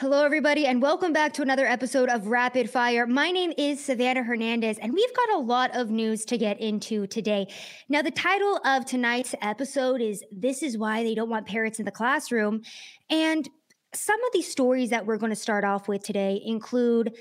Hello, everybody, and welcome back to another episode of Rapid Fire. My name is Savannah Hernandez, and we've got a lot of news to get into today. Now, the title of tonight's episode is This is Why They Don't Want Parrots in the Classroom. And some of these stories that we're going to start off with today include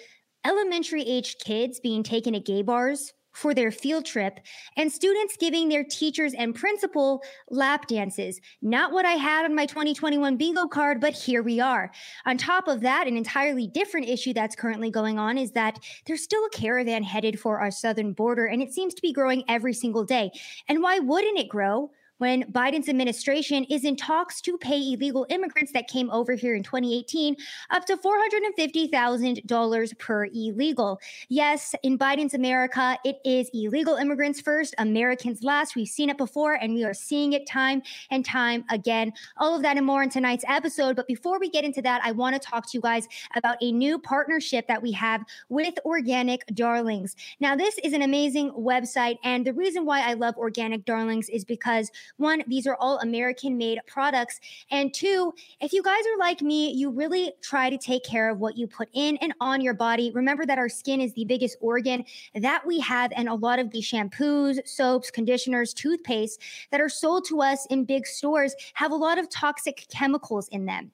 elementary aged kids being taken to gay bars for their field trip and students giving their teachers and principal lap dances. Not what I had on my 2021 bingo card, but here we are. On top of that, an entirely different issue that's currently going on is that there's still a caravan headed for our southern border, and it seems to be growing every single day. And why wouldn't it grow? When Biden's administration is in talks to pay illegal immigrants that came over here in 2018 up to $450,000 per illegal. Yes, in Biden's America, it is illegal immigrants first, Americans last. We've seen it before and we are seeing it time and time again. All of that and more in tonight's episode. But before we get into that, I want to talk to you guys about a new partnership that we have with Organic Darlings. Now, this is an amazing website. And the reason why I love Organic Darlings is because one, these are all American made products. And two, if you guys are like me, you really try to take care of what you put in and on your body. Remember that our skin is the biggest organ that we have. And a lot of the shampoos, soaps, conditioners, toothpaste that are sold to us in big stores have a lot of toxic chemicals in them.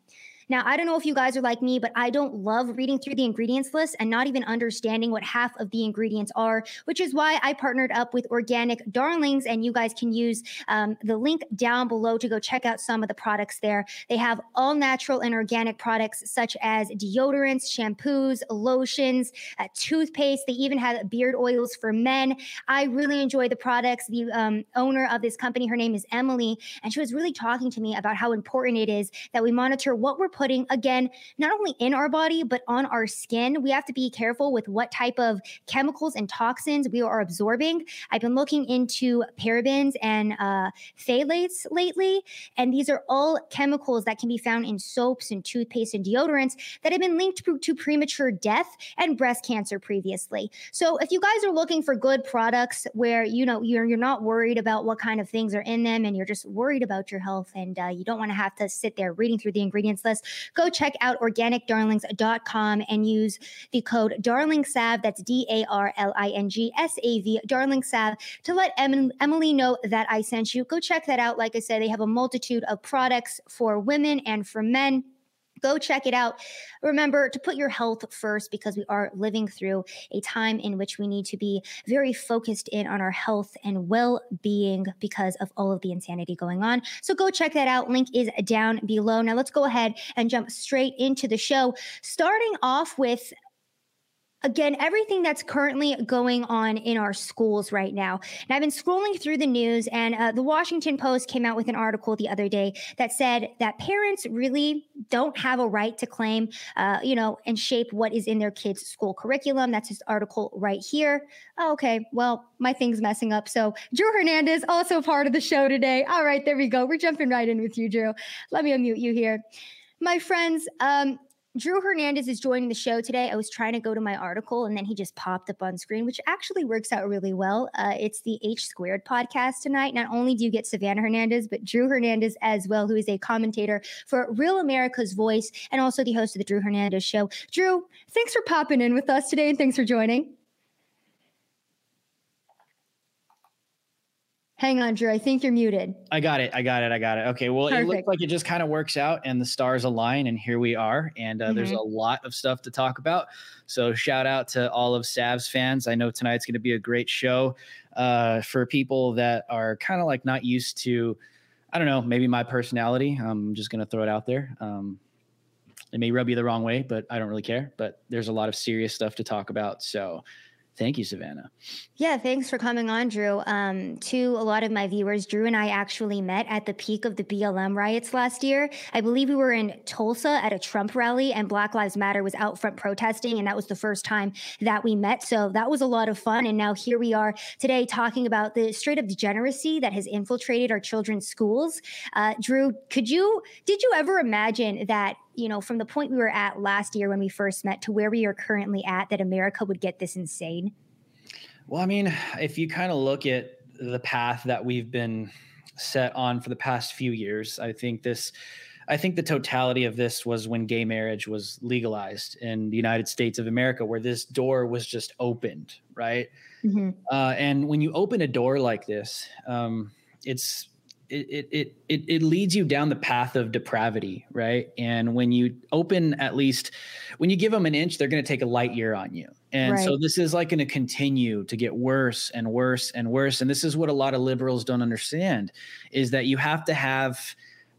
Now, I don't know if you guys are like me, but I don't love reading through the ingredients list and not even understanding what half of the ingredients are, which is why I partnered up with Organic Darlings. And you guys can use um, the link down below to go check out some of the products there. They have all natural and organic products such as deodorants, shampoos, lotions, uh, toothpaste. They even have beard oils for men. I really enjoy the products. The um, owner of this company, her name is Emily, and she was really talking to me about how important it is that we monitor what we're putting again, not only in our body, but on our skin. We have to be careful with what type of chemicals and toxins we are absorbing. I've been looking into parabens and uh, phthalates lately, and these are all chemicals that can be found in soaps and toothpaste and deodorants that have been linked to, premature death and breast cancer previously. So if you guys are looking for good products where you know you're you're not worried about what kind of things are in them and you're just worried about your health and uh, you don't want to have to sit there reading through the ingredients list, go check out organicdarlings.com and use the code DarlingSav. That's D A R L I N G S A V, Darling Sav, to let em- Emily know that I sent you. Go check that out. Like I said, they have a multitude of products for women and for men. Go check it out. Remember to put your health first because we are living through a time in which we need to be very focused in on our health and well being because of all of the insanity going on. So go check that out. Link is down below. Now let's go ahead and jump straight into the show, starting off with again, everything that's currently going on in our schools right now. And I've been scrolling through the news, and uh, the Washington Post came out with an article the other day that said that parents really don't have a right to claim, uh, you know, and shape what is in their kids' school curriculum. That's this article right here. Oh, okay, well, my thing's messing up. So, Drew Hernandez, also part of the show today. All right, there we go. We're jumping right in with you, Drew. Let me unmute you here. My friends, um, Drew Hernandez is joining the show today. I was trying to go to my article and then he just popped up on screen, which actually works out really well. Uh, it's the H Squared podcast tonight. Not only do you get Savannah Hernandez, but Drew Hernandez as well, who is a commentator for Real America's Voice and also the host of the Drew Hernandez Show. Drew, thanks for popping in with us today and thanks for joining. Hang on, Drew. I think you're muted. I got it. I got it. I got it. Okay. Well, Perfect. it looks like it just kind of works out and the stars align, and here we are. And uh, mm-hmm. there's a lot of stuff to talk about. So, shout out to all of Savs fans. I know tonight's going to be a great show uh, for people that are kind of like not used to, I don't know, maybe my personality. I'm just going to throw it out there. Um, it may rub you the wrong way, but I don't really care. But there's a lot of serious stuff to talk about. So, Thank you, Savannah. Yeah, thanks for coming on, Drew. Um, to a lot of my viewers, Drew and I actually met at the peak of the BLM riots last year. I believe we were in Tulsa at a Trump rally, and Black Lives Matter was out front protesting, and that was the first time that we met. So that was a lot of fun. And now here we are today talking about the straight up degeneracy that has infiltrated our children's schools. Uh, Drew, could you did you ever imagine that you know, from the point we were at last year when we first met to where we are currently at, that America would get this insane? Well, I mean, if you kind of look at the path that we've been set on for the past few years, I think this I think the totality of this was when gay marriage was legalized in the United States of America, where this door was just opened, right? Mm-hmm. Uh, and when you open a door like this, um, it's it, it it it leads you down the path of depravity, right? And when you open at least when you give them an inch, they're going to take a light year on you. And right. so this is like going to continue to get worse and worse and worse. And this is what a lot of liberals don't understand is that you have to have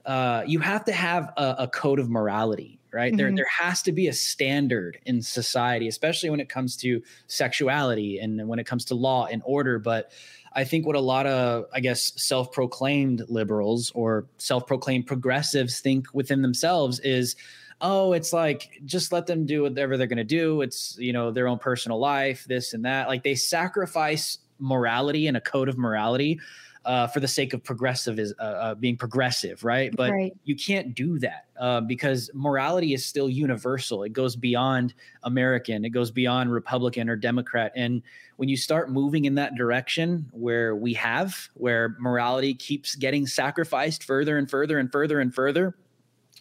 uh, you have to have a, a code of morality, right? Mm-hmm. There, there has to be a standard in society, especially when it comes to sexuality and when it comes to law and order. But I think what a lot of, I guess, self proclaimed liberals or self proclaimed progressives think within themselves is, oh, it's like just let them do whatever they're going to do. It's, you know, their own personal life, this and that. Like they sacrifice morality and a code of morality uh, for the sake of progressive is uh, uh, being progressive, right? But right. you can't do that uh, because morality is still universal. It goes beyond American. It goes beyond Republican or Democrat. And when you start moving in that direction, where we have, where morality keeps getting sacrificed further and further and further and further,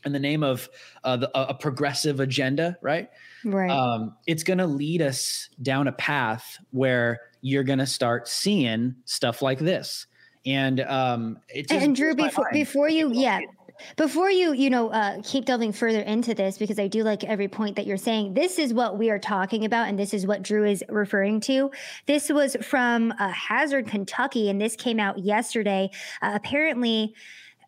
in the name of uh, the, a progressive agenda, right? Right. Um, it's going to lead us down a path where you're going to start seeing stuff like this and um and drew before before you yeah before you you know uh, keep delving further into this because i do like every point that you're saying this is what we are talking about and this is what drew is referring to. This was from uh, hazard kentucky and this came out yesterday. Uh, apparently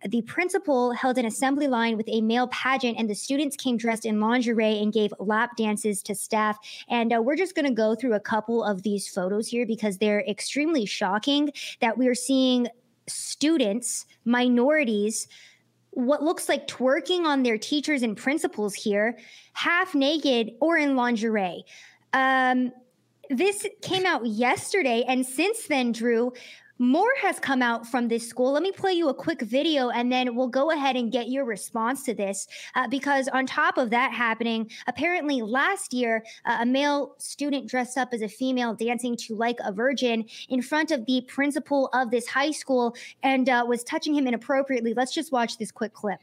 the principal held an assembly line with a male pageant, and the students came dressed in lingerie and gave lap dances to staff. And uh, we're just going to go through a couple of these photos here because they're extremely shocking that we're seeing students, minorities, what looks like twerking on their teachers and principals here, half naked or in lingerie. Um, this came out yesterday, and since then, Drew, more has come out from this school. Let me play you a quick video and then we'll go ahead and get your response to this. Uh, because on top of that happening, apparently last year, uh, a male student dressed up as a female dancing to Like a Virgin in front of the principal of this high school and uh, was touching him inappropriately. Let's just watch this quick clip.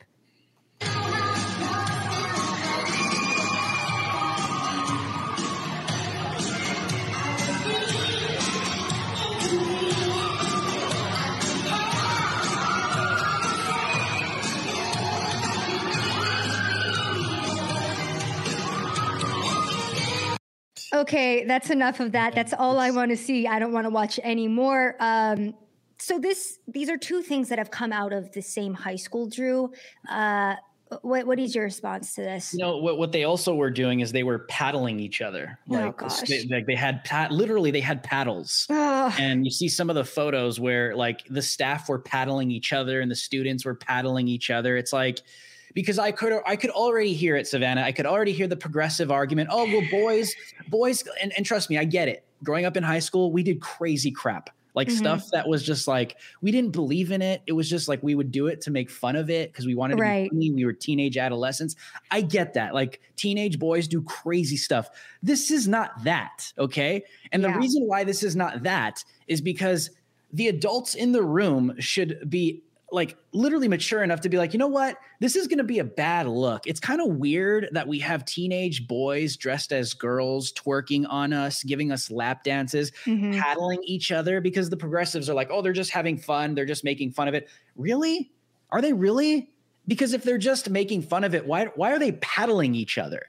Okay, that's enough of that. That's all I want to see. I don't want to watch anymore. Um, so this these are two things that have come out of the same high school, Drew. Uh, what what is your response to this? You know what what they also were doing is they were paddling each other. Oh, like, oh, they, like they had pad, literally they had paddles. Oh. And you see some of the photos where like the staff were paddling each other and the students were paddling each other. It's like because I could I could already hear it, Savannah. I could already hear the progressive argument. Oh well, boys, boys, and, and trust me, I get it. Growing up in high school, we did crazy crap. Like mm-hmm. stuff that was just like we didn't believe in it. It was just like we would do it to make fun of it because we wanted to right. be funny. We were teenage adolescents. I get that. Like teenage boys do crazy stuff. This is not that, okay? And yeah. the reason why this is not that is because the adults in the room should be like literally mature enough to be like, you know what? This is going to be a bad look. It's kind of weird that we have teenage boys dressed as girls twerking on us, giving us lap dances, mm-hmm. paddling each other because the progressives are like, oh, they're just having fun. They're just making fun of it. Really? Are they really? Because if they're just making fun of it, why, why are they paddling each other?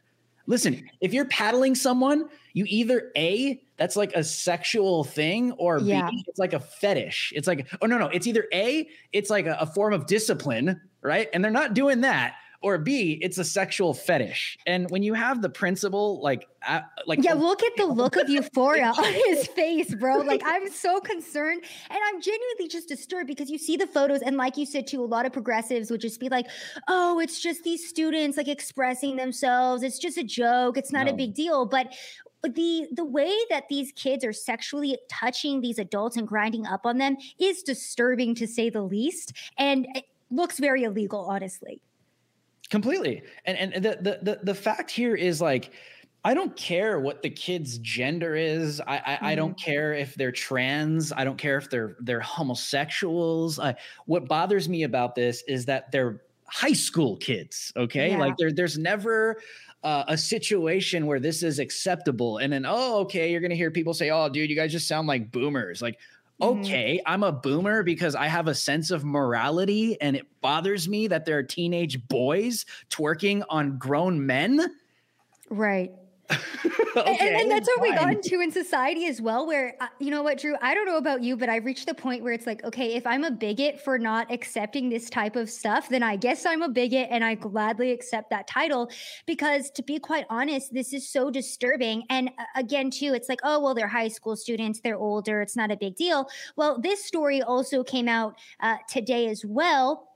Listen, if you're paddling someone, you either A, that's like a sexual thing, or yeah. B, it's like a fetish. It's like, oh no, no, it's either A, it's like a, a form of discipline, right? And they're not doing that or B, it's a sexual fetish. And when you have the principle, like, uh, like, yeah, look at the look of euphoria on his face, bro. Like, I'm so concerned, and I'm genuinely just disturbed because you see the photos, and like you said too, a lot of progressives would just be like, "Oh, it's just these students like expressing themselves. It's just a joke. It's not no. a big deal." But the the way that these kids are sexually touching these adults and grinding up on them is disturbing to say the least, and it looks very illegal, honestly completely and and the, the the the fact here is like I don't care what the kid's gender is. I I, mm-hmm. I, don't care if they're trans. I don't care if they're they're homosexuals. I, what bothers me about this is that they're high school kids. Okay. Yeah. Like there, there's never uh, a situation where this is acceptable. And then, oh, okay, you're going to hear people say, oh, dude, you guys just sound like boomers. Like, mm-hmm. okay, I'm a boomer because I have a sense of morality and it bothers me that there are teenage boys twerking on grown men. Right. Okay, and, and, that's what we got into in society as well where uh, you know what drew i don't know about you but i've reached the point where it's like okay if i'm a bigot for not accepting this type of stuff then i guess i'm a bigot and i gladly accept that title because to be quite honest this is so disturbing. And uh, again too it's like oh well they're high school students they're older it's not a big deal. Well this story also came out uh, today as well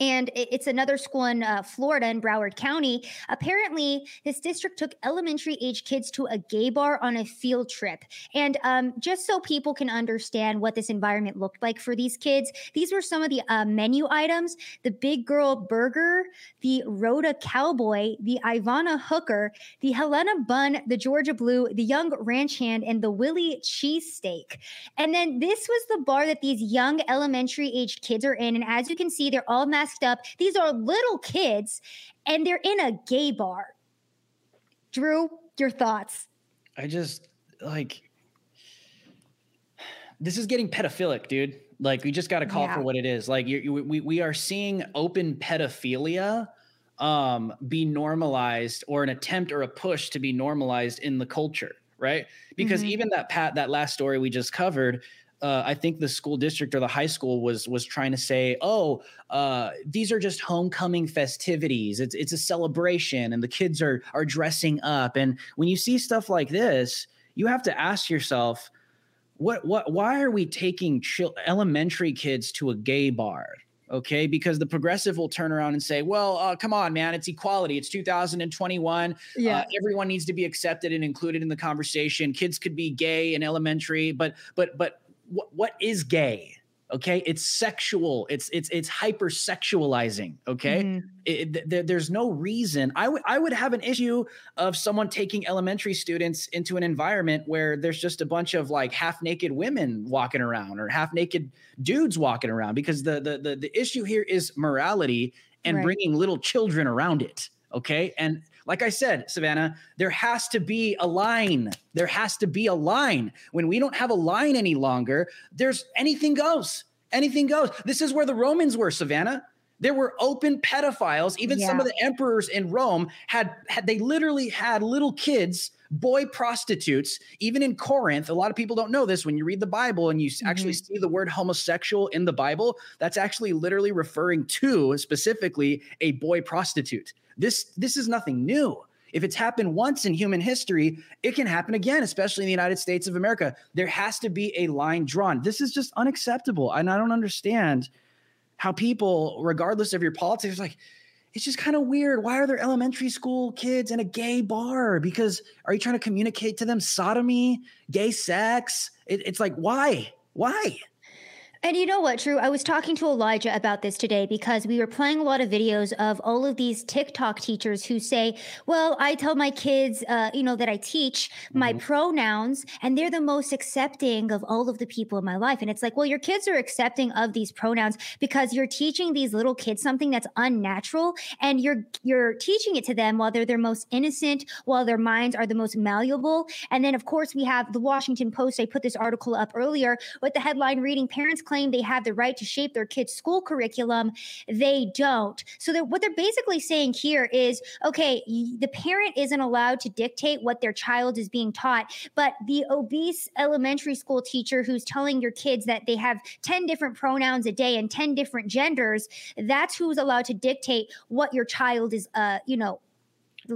and it's another school in uh, Florida in Broward County. Apparently, this district took elementary age kids to a gay bar on a field trip. And um, just so people can understand what this environment looked like for these kids, these were some of the uh, menu items the Big Girl Burger, the Rhoda Cowboy, the Ivana Hooker, the Helena Bun, the Georgia Blue, the Young Ranch Hand, and the Willie Cheesesteak. And then this was the bar that these young elementary aged kids are in. And as you can see, they're all masked up. These are little kids and they're in a gay bar. Drew, your thoughts? I just like this is getting pedophilic, dude. Like we just got to call yeah. for what it is. Like you, we we are seeing open pedophilia um be normalized or an attempt or a push to be normalized in the culture, right? Because mm-hmm. even that pat that last story we just covered, uh, I think the school district or the high school was was trying to say, oh, uh, these are just homecoming festivities. It's it's a celebration, and the kids are are dressing up. And when you see stuff like this, you have to ask yourself, what what why are we taking chil- elementary kids to a gay bar? okay because the progressive will turn around and say well uh, come on man it's equality it's 2021 uh, yeah. Uh, everyone needs to be accepted and included in the conversation kids could be gay in elementary but but but what, what is gay? Okay? It's sexual. It's it's it's hypersexualizing okay? Mm-hmm. it, th- there's no reason. I would I would have an issue of someone taking elementary students into an environment where there's just a bunch of like half naked women walking around or half naked dudes walking around because the the the, the issue here is morality and right. bringing little children around it okay? And like I said, Savannah, there has to be a line. There has to be a line. When we don't have a line any longer, there's anything goes. Anything goes. This is where the Romans were, Savannah. There were open pedophiles. Even yeah. some of the emperors in Rome had had they literally had little kids boy prostitutes, even in Corinth. A lot of people don't know this. When you read the Bible and you mm-hmm. actually see the word homosexual in the Bible, that's actually literally referring to specifically a boy prostitute. This this is nothing new. If it's happened once in human history, it can happen again, especially in the United States of America. There has to be a line drawn. This is just unacceptable. And I don't understand how people, regardless of your politics, like, it's just kind of weird. Why are there elementary school kids in a gay bar? Because are you trying to communicate to them sodomy, gay sex? It, it's like, why? Why? And you know what, Drew? I was talking to Elijah about this today because we were playing a lot of videos of all of these TikTok teachers who say, Well, I tell my kids, uh, you know, that I teach mm-hmm. my pronouns and they're the most accepting of all of the people in my life. And it's like, Well, your kids are accepting of these pronouns because you're teaching these little kids something that's unnatural and you're you're teaching it to them while they're their most innocent, while their minds are the most malleable. And then, of course, we have the Washington Post. I put this article up earlier with the headline reading Parents claim they have the right to shape their kids' school curriculum, they don't. So that what they're basically saying here is, okay, the parent isn't allowed to dictate what their child is being taught, but the obese elementary school teacher who's telling your kids that they have 10 different pronouns a day and 10 different genders, that's who's allowed to dictate what your child is uh, you know,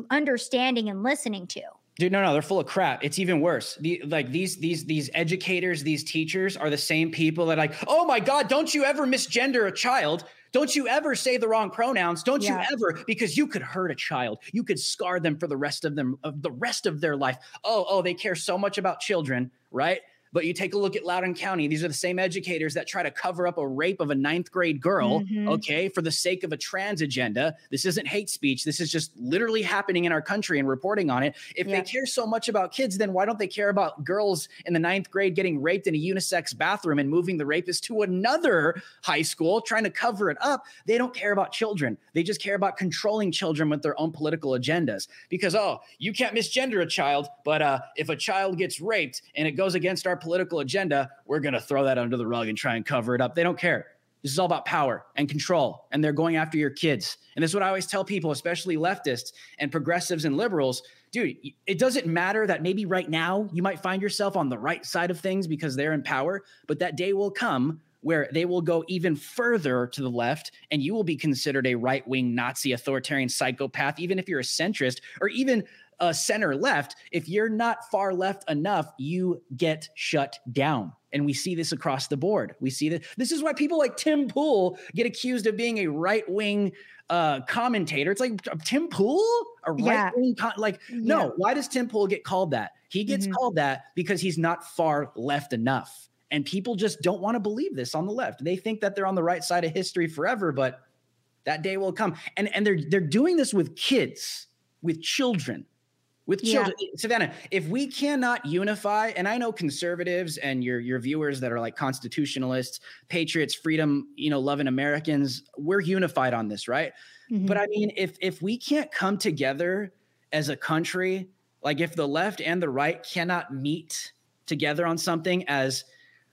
understanding and listening to. Dude, no, no, they're full of crap. It's even worse. The, like these, these, these educators, these teachers are the same people that like, oh my God, don't you ever misgender a child? Don't you ever say the wrong pronouns? Don't yeah. you ever? Because you could hurt a child. You could scar them for the rest of them of the rest of their life. Oh, oh, they care so much about children, right? But you take a look at Loudoun County, these are the same educators that try to cover up a rape of a ninth grade girl, mm-hmm. okay, for the sake of a trans agenda. This isn't hate speech. This is just literally happening in our country and reporting on it. If yeah. they care so much about kids, then why don't they care about girls in the ninth grade getting raped in a unisex bathroom and moving the rapist to another high school, trying to cover it up? They don't care about children. They just care about controlling children with their own political agendas. Because, oh, you can't misgender a child, but uh, if a child gets raped and it goes against our political agenda, we're going to throw that under the rug and try and cover it up. They don't care. This is all about power and control, and they're going after your kids. And this is what I always tell people, especially leftists and progressives and liberals. Dude, it doesn't matter that maybe right now you might find yourself on the right side of things because they're in power, but that day will come where they will go even further to the left and you will be considered a right wing Nazi authoritarian psychopath, even if you're a centrist or even a center left, if you're not far left enough, you get shut down. And we see this across the board. We see that this is why people like Tim Pool get accused of being a right wing uh, commentator. It's like Tim Pool, a right wing, yeah. con- like yeah. no. Why does Tim Pool get called that? He gets mm-hmm. called that because he's not far left enough, and people just don't want to believe this on the left. They think that they're on the right side of history forever, but that day will come. And and they're they're doing this with kids, with children with children. Yeah. Savannah, if we cannot unify, and I know conservatives and your your viewers that are like constitutionalists, patriots, freedom, you know, loving Americans, we're unified on this, right? Mm-hmm. But I mean, if if we can't come together as a country, like if the left and the right cannot meet together on something as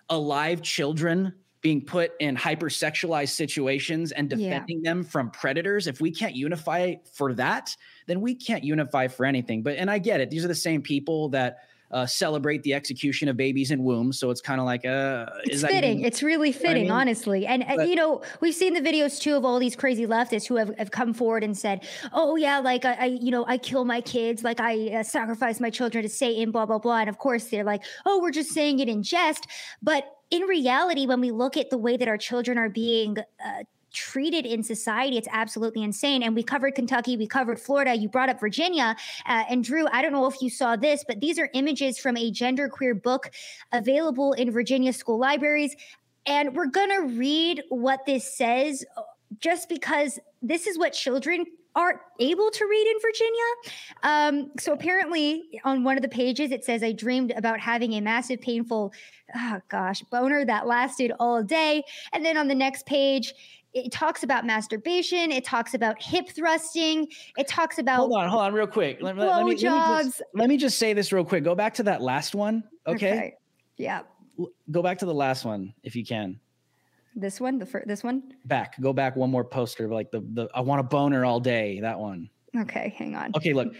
alive children being put in hypersexualized situations and defending yeah. them from predators, if we can't unify for that, then we can't unify for anything. But and I get it; these are the same people that uh, celebrate the execution of babies in wombs. So it's kind of like, uh, it's fitting. Even, it's really fitting, I mean? honestly. And, but, you know, we've seen the videos too of all these crazy leftists who have, have come forward and said, oh, yeah, like I, I you know, I kill my kids, like I uh, sacrifice my children to Satan, blah, blah, blah. And of course, they're like, oh, we're just saying it in jest. But in reality, when we look at the way that our children are being uh, treated in society, it's absolutely insane. And we covered Kentucky, we covered Florida, you brought up Virginia. Uh, and Drew, I don't know if you saw this, but these are images from a genderqueer book available in Virginia school libraries. And we're going to read what this says uh, just because this is what children are able to read in Virginia. Um, so apparently, on one of the pages, it says, I dreamed about having a massive, painful, oh gosh, boner that lasted all day. And then on the next page, it talks about masturbation. It talks about hip thrusting. It talks about. Hold on, hold on, real quick. Let, let, let, me, let, me, just, let me just say this real quick. Go back to that last one. Okay. okay. Yeah. Go back to the last one if you can. This one, the first, this one. Back, go back one more poster, like the the I want a boner all day. That one. Okay, hang on. Okay, look.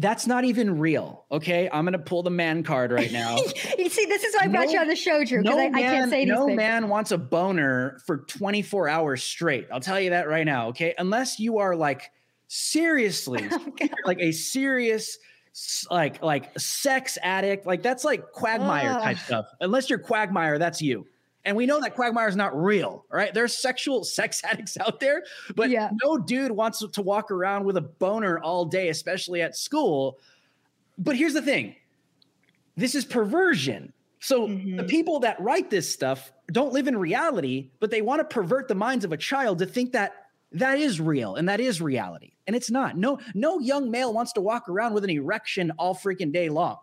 That's not even real. Okay, I'm gonna pull the man card right now. you see, this is why I brought no, you on the show, Drew, because no I, I, can't say No things. man wants a boner for 24 hours straight. I'll tell you that right now. Okay, unless you are like seriously, oh, like a serious like like sex addict like that's like quagmire oh. type stuff unless you're quagmire that's you and we know that Quagmire is not real, right? There's sexual sex addicts out there, but yeah. no dude wants to walk around with a boner all day, especially at school. But here's the thing this is perversion. So mm-hmm. the people that write this stuff don't live in reality, but they want to pervert the minds of a child to think that that is real and that is reality. And it's not. No, no young male wants to walk around with an erection all freaking day long.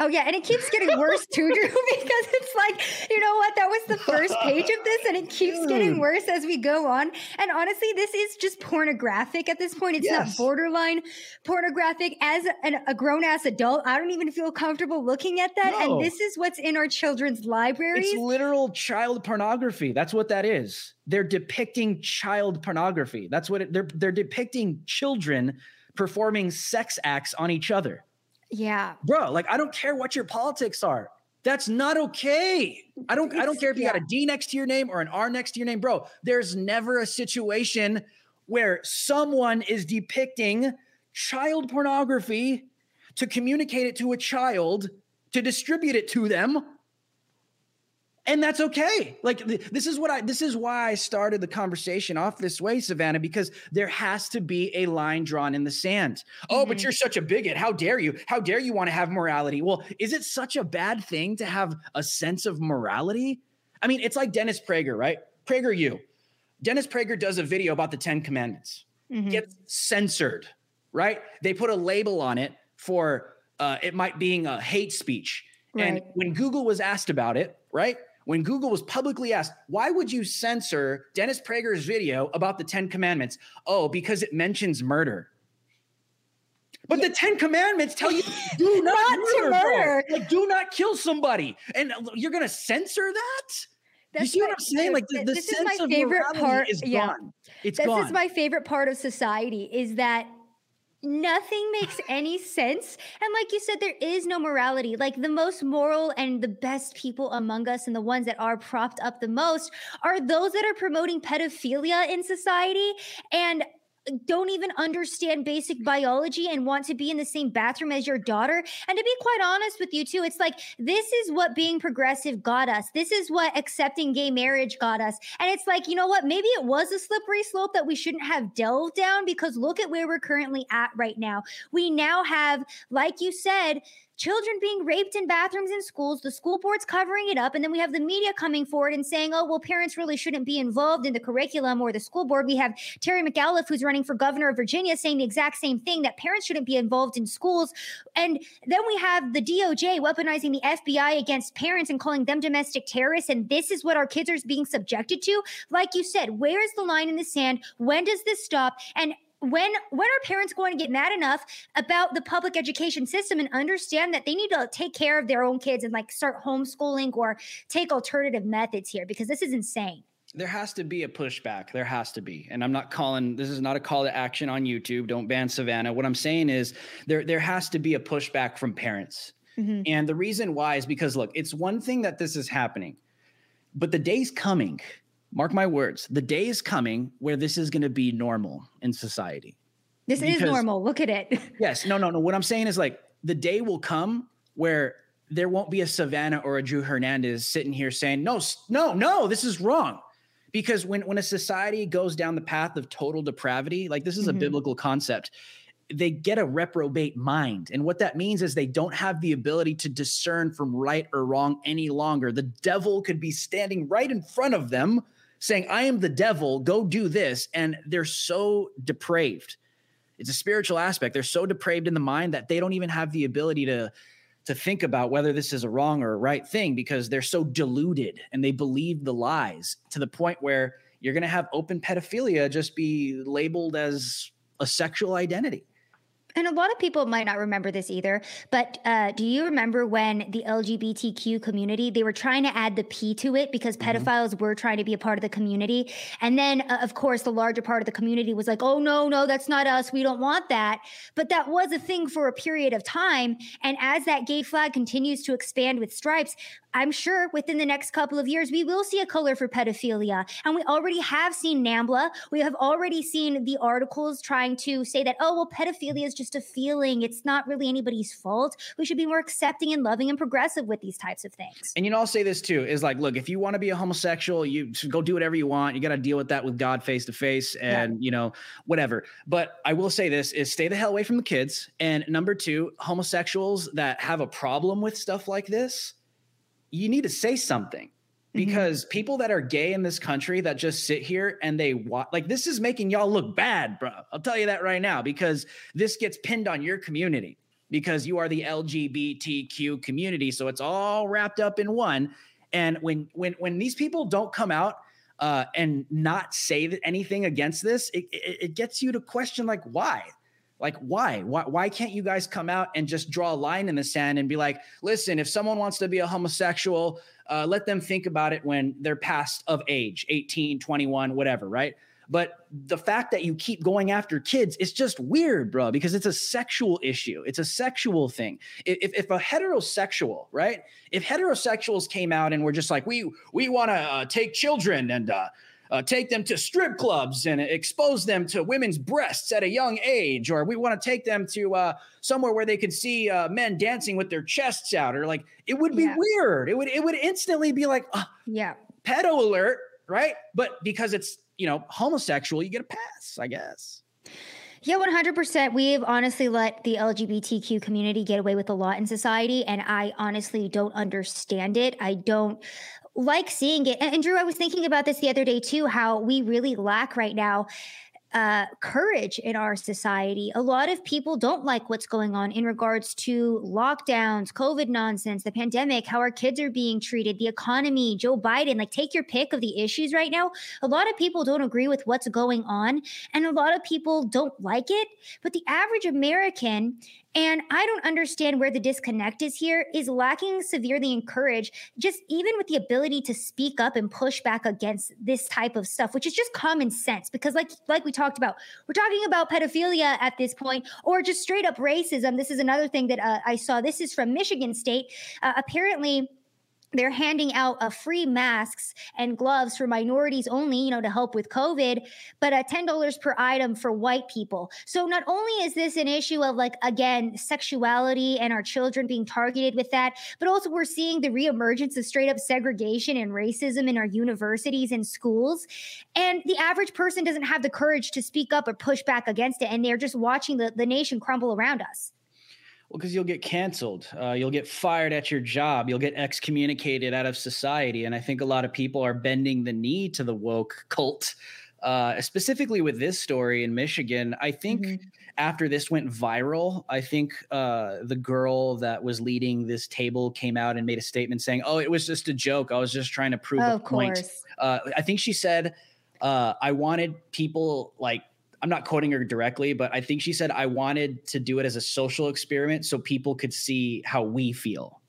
Oh yeah, and it keeps getting worse too, Drew, because it's like, you know what? That was the first page of this, and it keeps getting mm. worse as we go on. And honestly, this is just pornographic at this point. It's yes. not borderline pornographic. As an, a grown ass adult, I don't even feel comfortable looking at that. No. And this is what's in our children's libraries. It's literal child pornography. That's what that is. They're depicting child pornography. That's what it, they're they're depicting children performing sex acts on each other. Yeah. Bro, like I don't care what your politics are. That's not okay. I don't it's, I don't care if you yeah. got a D next to your name or an R next to your name, bro. There's never a situation where someone is depicting child pornography to communicate it to a child to distribute it to them and that's okay. Like this is what I this is why I started the conversation off this way, Savannah, because there has to be a line drawn in the sand. Mm-hmm. Oh, but mm-hmm. you're such a bigot. How dare you? How dare you want to have morality? Well, is it such a bad thing to have a sense of morality? I mean, it's like Dennis Prager, right? Prager, you. Dennis Prager does a video about the Ten Commandments, mm-hmm. gets censored, right? They put a label on it for uh, it might being a hate speech. Right. And when Google was asked about it, right? When Google was publicly asked, why would you censor Dennis Prager's video about the Ten Commandments? Oh, because it mentions murder. But yeah. the Ten Commandments tell you do not, not murder, murder. Like, do not kill somebody, and uh, you're going to censor that. That's you see what I'm saying? Like the, the this sense is my favorite part. Is yeah. gone. It's this gone. is my favorite part of society is that nothing makes any sense. And like you said, there is no morality. Like the most moral and the best people among us and the ones that are propped up the most are those that are promoting pedophilia in society. And don't even understand basic biology and want to be in the same bathroom as your daughter. And to be quite honest with you, too, it's like this is what being progressive got us. This is what accepting gay marriage got us. And it's like, you know what? Maybe it was a slippery slope that we shouldn't have delved down because look at where we're currently at right now. We now have, like you said, children being raped in bathrooms in schools, the school board's covering it up, and then we have the media coming forward and saying, oh, well, parents really shouldn't be involved in the curriculum or the school board. We have Terry McAuliffe, who's running for governor of Virginia, saying the exact same thing that parents shouldn't be involved in schools. And then we have the DOJ weaponizing the FBI against parents and calling them domestic terrorists. And this is what our kids are being subjected to. Like you said, where is the line in the sand? When does this stop? And when when are parents going to get mad enough about the public education system and understand that they need to take care of their own kids and like start homeschooling or take alternative methods here? Because this is insane. There has to be a pushback. There has to be. And i'm not calling this is not a call to action on youtube. Don't ban savannah. What i'm saying is there there has to be a pushback from parents. Mm-hmm. and the reason why is because look it's one thing that this is happening but the day's coming mark my words, the day is coming where this is going to be normal in society. This because, is normal. Look at it. yes. No, no, no. What I'm saying is like the day will come where there won't be a Savannah or a Drew Hernandez sitting here saying, no, no, no, this is wrong. Because when, when a society goes down the path of total depravity, like this is mm-hmm. a biblical concept, they get a reprobate mind. And what that means is they don't have the ability to discern from right or wrong any longer. The devil could be standing right in front of them saying, I am the devil, go do this. And they're so depraved. It's a spiritual aspect. They're so depraved in the mind that they don't even have the ability to, to think about whether this is a wrong or a right thing because they're so deluded and they believe the lies to the point where you're going to have open pedophilia just be labeled as a sexual identity. And a lot of people might not remember this either, but uh, do you remember when the LGBTQ community they were trying to add the P to it because mm-hmm. pedophiles mm-hmm. were trying to be a part of the community, and then uh, of course the larger part of the community was like, "Oh no, no, that's not us. We don't want that." But that was a thing for a period of time, and as that gay flag continues to expand with stripes, I'm sure within the next couple of years, we will see a color for pedophilia. And we already have seen NAMBLA. We have already seen the articles trying to say that, oh, well, pedophilia is just a feeling. It's not really anybody's fault. We should be more accepting and loving and progressive with these types of things. And you know, I'll say this too is like, look, if you want to be a homosexual, you go do whatever you want. You got to deal with that with God face to face and, yeah. you know, whatever. But I will say this is stay the hell away from the kids. And number two, homosexuals that have a problem with stuff like this you need to say something mm-hmm. because mm-hmm. people that are gay in this country that just sit here and they watch like this is making y'all look bad, bro. I'll tell you that right now because this gets pinned on your community because you are the LGBTQ community, so it's all wrapped up in one. And when when when these people don't come out uh, and not say anything against this, it, it, it gets you to question like why like, why? why? Why can't you guys come out and just draw a line in the sand and be like, listen, if someone wants to be a homosexual, uh, let them think about it when they're past of age, 18, 21, whatever, right? But the fact that you keep going after kids is just weird, bro, because it's a sexual issue. It's a sexual thing. If, if a heterosexual, right? If heterosexuals came out and were just like, we we want to uh, take children and uh, uh, take them to strip clubs and expose them to women's breasts at a young age, or we want to take them to uh, somewhere where they could see uh, men dancing with their chests out, or like it would be yeah. weird. It would it would instantly be like, yeah, pedo alert, right? But because it's you know homosexual, you get a pass, I guess. Yeah, 100%. We've honestly let the LGBTQ community get away with a lot in society. And I honestly don't understand it. I don't like seeing it. And, Drew, I was thinking about this the other day too, how we really lack right now uh, courage in our society. A lot of people don't like what's going on in regards to lockdowns, COVID nonsense, the pandemic, how our kids are being treated, the economy, Joe Biden. Like, take your pick of the issues right now. A lot of people don't agree with what's going on, and a lot of people don't like it. But the average American and I don't understand where the disconnect is here, is lacking severely in courage, just even with the ability to speak up and push back against this type of stuff, which is just common sense. Because like like we talked about, we're talking about pedophilia at this point, or just straight up racism. This is another thing that uh, I saw. This is from Michigan State. Uh, apparently they're handing out uh, free masks and gloves for minorities only, you know, to help with COVID, but uh, $10 per item for white people. So not only is this an issue of like, again, sexuality and our children being targeted with that, but also we're seeing the reemergence of straight up segregation and racism in our universities and schools. And the average person doesn't have the courage to speak up or push back against it. And they're just watching the, the nation crumble around us. Well, because you'll get canceled, uh, you'll get fired at your job, you'll get excommunicated out of society, and I think a lot of people are bending the knee to the woke cult. Uh, specifically with this story in Michigan, I think mm-hmm. after this went viral, I think uh, the girl that was leading this table came out and made a statement saying, "Oh, it was just a joke. I was just trying to prove oh, a point." Uh, I think she said, uh, "I wanted people like I'm not quoting her directly, but I think she said, I wanted to do it as a social experiment so people could see how we feel.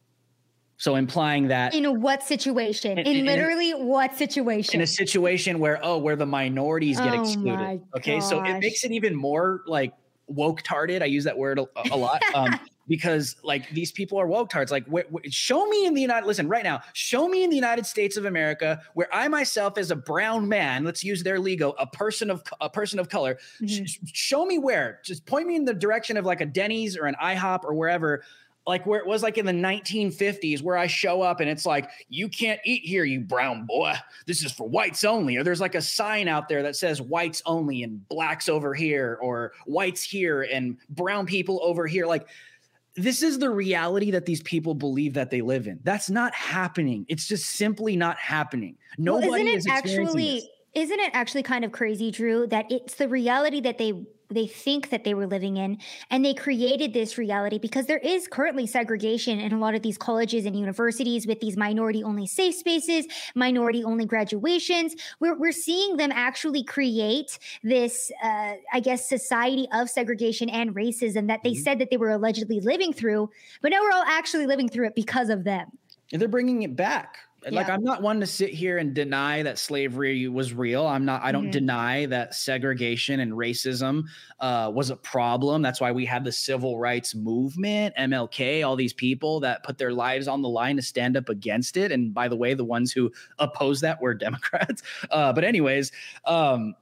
So implying that in what situation? In, in, in literally a, what situation? In a situation where oh, where the minorities get oh excluded. Okay, so it makes it even more like woke tarded. I use that word a, a lot. Um, because like these people are woke tards. Like, wh- wh- show me in the United. Listen, right now, show me in the United States of America where I myself, as a brown man, let's use their lingo, a person of a person of color. Mm-hmm. Sh- show me where. Just point me in the direction of like a Denny's or an IHOP or wherever like where it was like in the 1950s where I show up and it's like you can't eat here you brown boy this is for whites only or there's like a sign out there that says whites only and blacks over here or whites here and brown people over here like this is the reality that these people believe that they live in. That's not happening. It's just simply not happening. Nobody well, isn't it is actually this. isn't it actually kind of crazy, Drew, that it's the reality that they they think that they were living in and they created this reality because there is currently segregation in a lot of these colleges and universities with these minority only safe spaces minority only graduations. We're, we're seeing them actually create this uh, i guess society of segregation and racism that they mm-hmm. said that they were allegedly living through but now we're all actually living through it because of them. And they're bringing it back yeah. like i'm not one to sit here and deny that slavery was real. I'm not i don't mm-hmm. deny that segregation and racism uh, was a problem. That's why we had the civil rights movement mlk all these people that put their lives on the line to stand up against it. And by the way the ones who oppose that were democrats. Uh, but anyways um,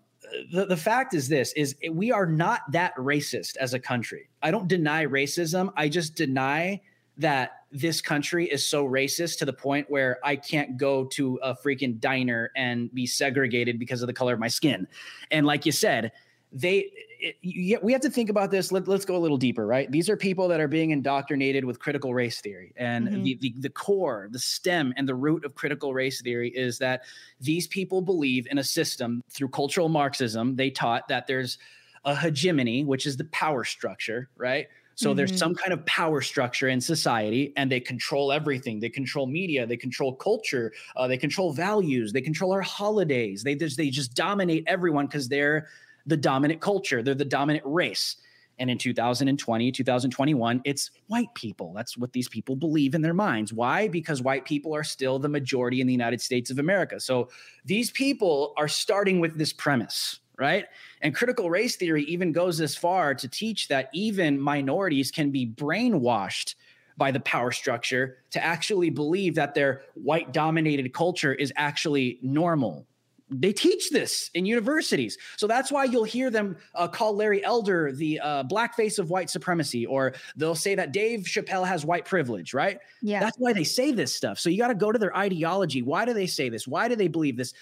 the, the fact is this is we are not that racist as a country. I don't deny racism. I just deny that this country is so racist to the point where I can't go to a freaking diner and be segregated because of the color of my skin. And like you said, they it, you, we have to think about this. Let, us go a little deeper, right? These are people that are being indoctrinated with critical race theory, and mm-hmm. the, the the core, the stem, and the root of critical race theory is that these people believe in a system through cultural Marxism. They taught that there's a hegemony, which is the power structure, right? So mm-hmm. there's some kind of power structure in society, and they control everything. They control media, they control culture, uh, they control values, they control our holidays. They just, they just dominate everyone because they're the dominant culture. They're the dominant race. And in 2020, 2021, it's white people. That's what these people believe in their minds. Why? Because white people are still the majority in the United States of America. So these people are starting with this premise right? And critical race theory even goes this far to teach that even minorities can be brainwashed by the power structure to actually believe that their white dominated culture is actually normal they teach this in universities. So that's why you'll hear them uh, call Larry Elder the uh, blackface of white supremacy, or they'll say that Dave Chappelle has white privilege, right? Yeah. That's why they say this stuff. So you got to go to their ideology. Why do they say this? Why do they believe this?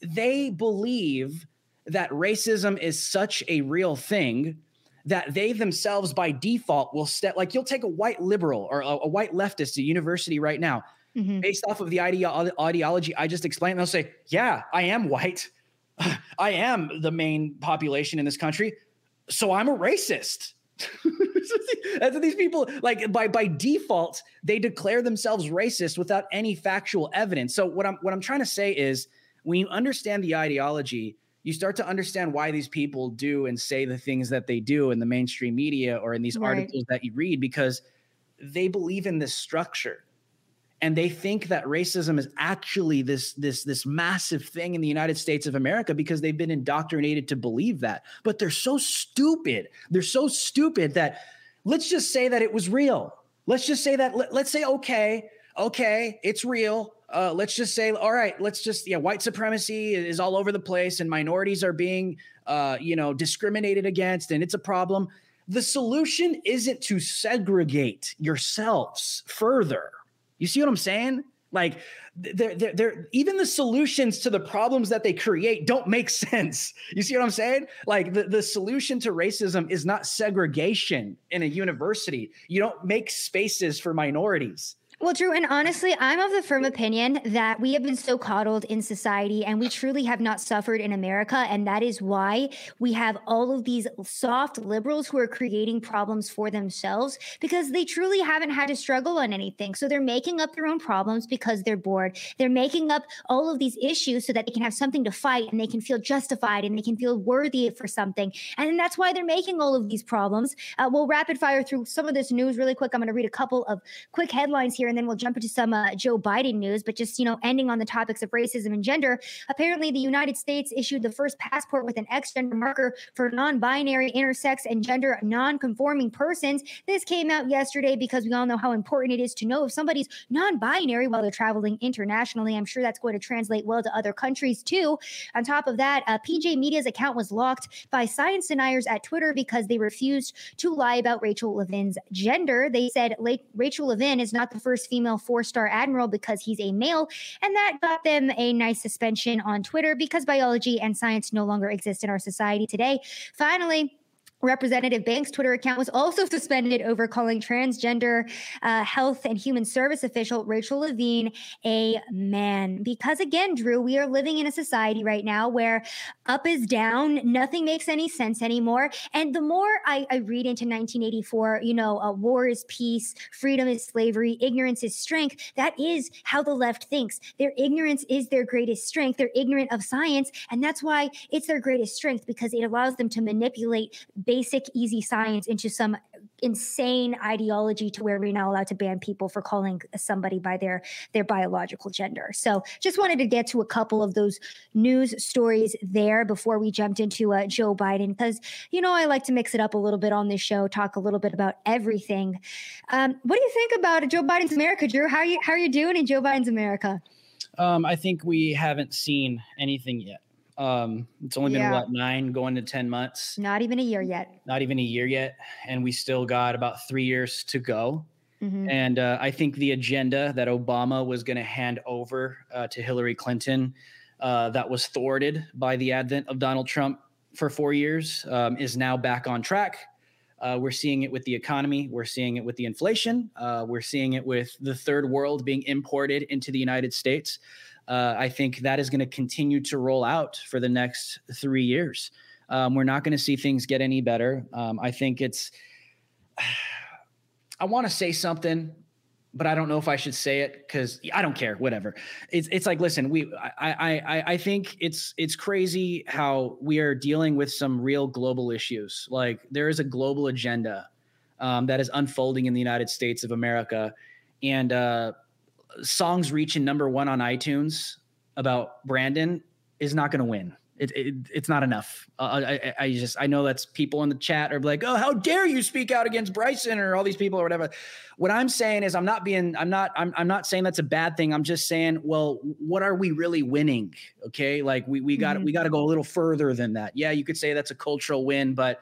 They believe that racism is such a real thing that they themselves by default will step like you'll take a white liberal or a, a white leftist at university right now mm-hmm. based off of the ideo- ideology I just explained. They'll say, Yeah, I am white. I am the main population in this country. So I'm a racist. That's what these people like by by default, they declare themselves racist without any factual evidence. So what I'm what I'm trying to say is when you understand the ideology, you start to understand why these people do and say the things that they do in the mainstream media or in these right. articles that you read because they believe in this structure and they think that racism is actually this this this massive thing in the United States of America because they've been indoctrinated to believe that. But they're so stupid. They're so stupid that let's just say that it was real. Let's just say that let, us say okay, okay, it's real. Uh, let's just say all right, let's just yeah, white supremacy is all over the place and minorities are being uh, you know, discriminated against and it's a problem. The solution isn't to segregate yourselves further you see what I'm saying? Like they're, they're, they're, even the solutions to the problems that they create don't make sense. You see what I'm saying? Like the, the solution to racism is not segregation in a university. You don't make spaces for minorities. Well, Drew, and honestly, I'm of the firm opinion that we have been so coddled in society and we truly have not suffered in America. And that is why we have all of these soft liberals who are creating problems for themselves because they truly haven't had to struggle on anything. So they're making up their own problems because they're bored. They're making up all of these issues so that they can have something to fight and they can feel justified and they can feel worthy for something. And that's why they're making all of these problems. Uh, we'll rapid fire through some of this news really quick. I'm going to read a couple of quick headlines here and then we'll jump into some uh, Joe Biden news. But just, you know, ending on the topics of racism and gender, apparently the United States issued the first passport with an X gender marker for non binary, intersex, and gender non conforming persons. This came out yesterday because we all know how important it is to know if somebody's non binary while they're traveling internationally. I'm sure that's going to translate well to other countries too. On top of that, uh, PJ Media's account was locked by science deniers at Twitter because they refused to lie about Rachel Levine's gender. They said Rachel Levine is not the first first female four star admiral because he's a male. And that got them a nice suspension on Twitter because biology and science no longer exist in our society today. Finally, Representative Banks' Twitter account was also suspended over calling transgender uh, health and human service official Rachel Levine a man. Because again, Drew, we are living in a society right now where up is down, nothing makes any sense anymore. And the more I, I read into 1984, you know, uh, war is peace, freedom is slavery, ignorance is strength. That is how the left thinks. Their ignorance is their greatest strength. They're ignorant of science. And that's why it's their greatest strength because it allows them to manipulate basic, easy science into some insane ideology to where we're not allowed to ban people for calling somebody by their their biological gender. So, just wanted to get to a couple of those news stories there before we jumped into uh, Joe Biden because you know I like to mix it up a little bit on this show, talk a little bit about everything. Um, what do you think about Joe Biden's America, Drew? How are you how are you doing in Joe Biden's America? Um, I think we haven't seen anything yet. Um, it's only been what nine going to 10 months. Not even a year yet. Not even a year yet. And we still got about three years to go. Mm-hmm. And uh, I think the agenda that Obama was going to hand over uh, to Hillary Clinton, uh, that was thwarted by the advent of Donald Trump for four years, um, is now back on track. Uh, we're seeing it with the economy. We're seeing it with the inflation. Uh, we're seeing it with the third world being imported into the United States uh, I think that is going to continue to roll out for the next three years. Um, we're not going to see things get any better. Um, I think it's, I want to say something, but I don't know if I should say it because I don't care. Whatever. It's it's like, listen, we I I I think it's it's crazy how we are dealing with some real global issues. Like there is a global agenda um, that is unfolding in the United States of America, and uh, songs reaching number one on iTunes about Brandon is not going to win. it, it, it's not enough. Uh, I, I just I know that's people in the chat are like, oh, how dare you speak out against Bryson or all these people or whatever. What I'm saying is I'm not being I'm not I'm I'm not saying that's a bad thing. I'm just saying, well, what are we really winning? Okay, like we we got mm-hmm. we got to go a little further than that. Yeah, you could say that's a cultural win, but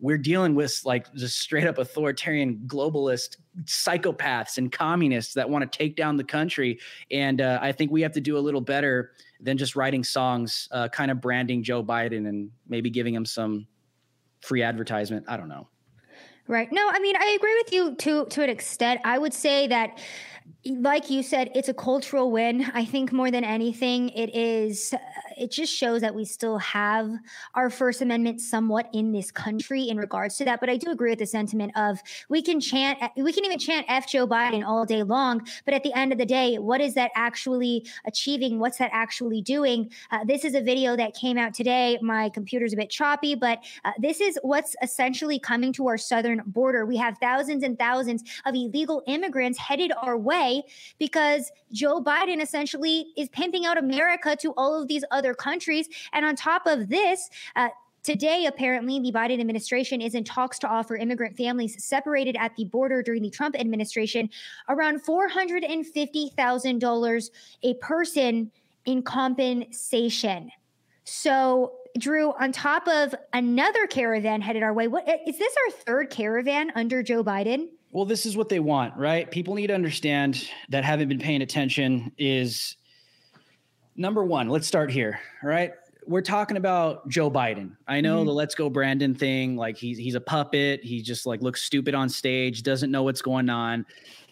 we're dealing with like just straight up authoritarian globalist psychopaths and communists that want to take down the country. And uh, I think we have to do a little better than just writing songs, uh, kind of branding Joe Biden and maybe giving him some free advertisement. I don't know. Right. No, I mean, I agree with you to to an extent. I would say that like you said, it's a cultural win. I think more than anything, it is it just shows that we still have our First Amendment somewhat in this country in regards to that. But I do agree with the sentiment of we can chant, we can even chant F Joe Biden all day long. But at the end of the day, what is that actually achieving? What's that actually doing? Uh, this is a video that came out today. My computer's a bit choppy, but uh, this is what's essentially coming to our southern border. We have thousands and thousands of illegal immigrants headed our way because Joe Biden essentially is pimping out America to all of these other countries. And on top of this, uh, Today, apparently, the Biden administration is in talks to offer immigrant families separated at the border during the Trump administration around $450,000 a person in compensation. So, Drew, on top of another caravan headed our way, what is this our third caravan under Joe Biden? Well, this is what they want, right? People need to understand that haven't been paying attention is number one. Let's start here, right? We're talking about Joe Biden. I know mm-hmm. the "Let's Go Brandon" thing. Like he's he's a puppet. He just like looks stupid on stage. Doesn't know what's going on.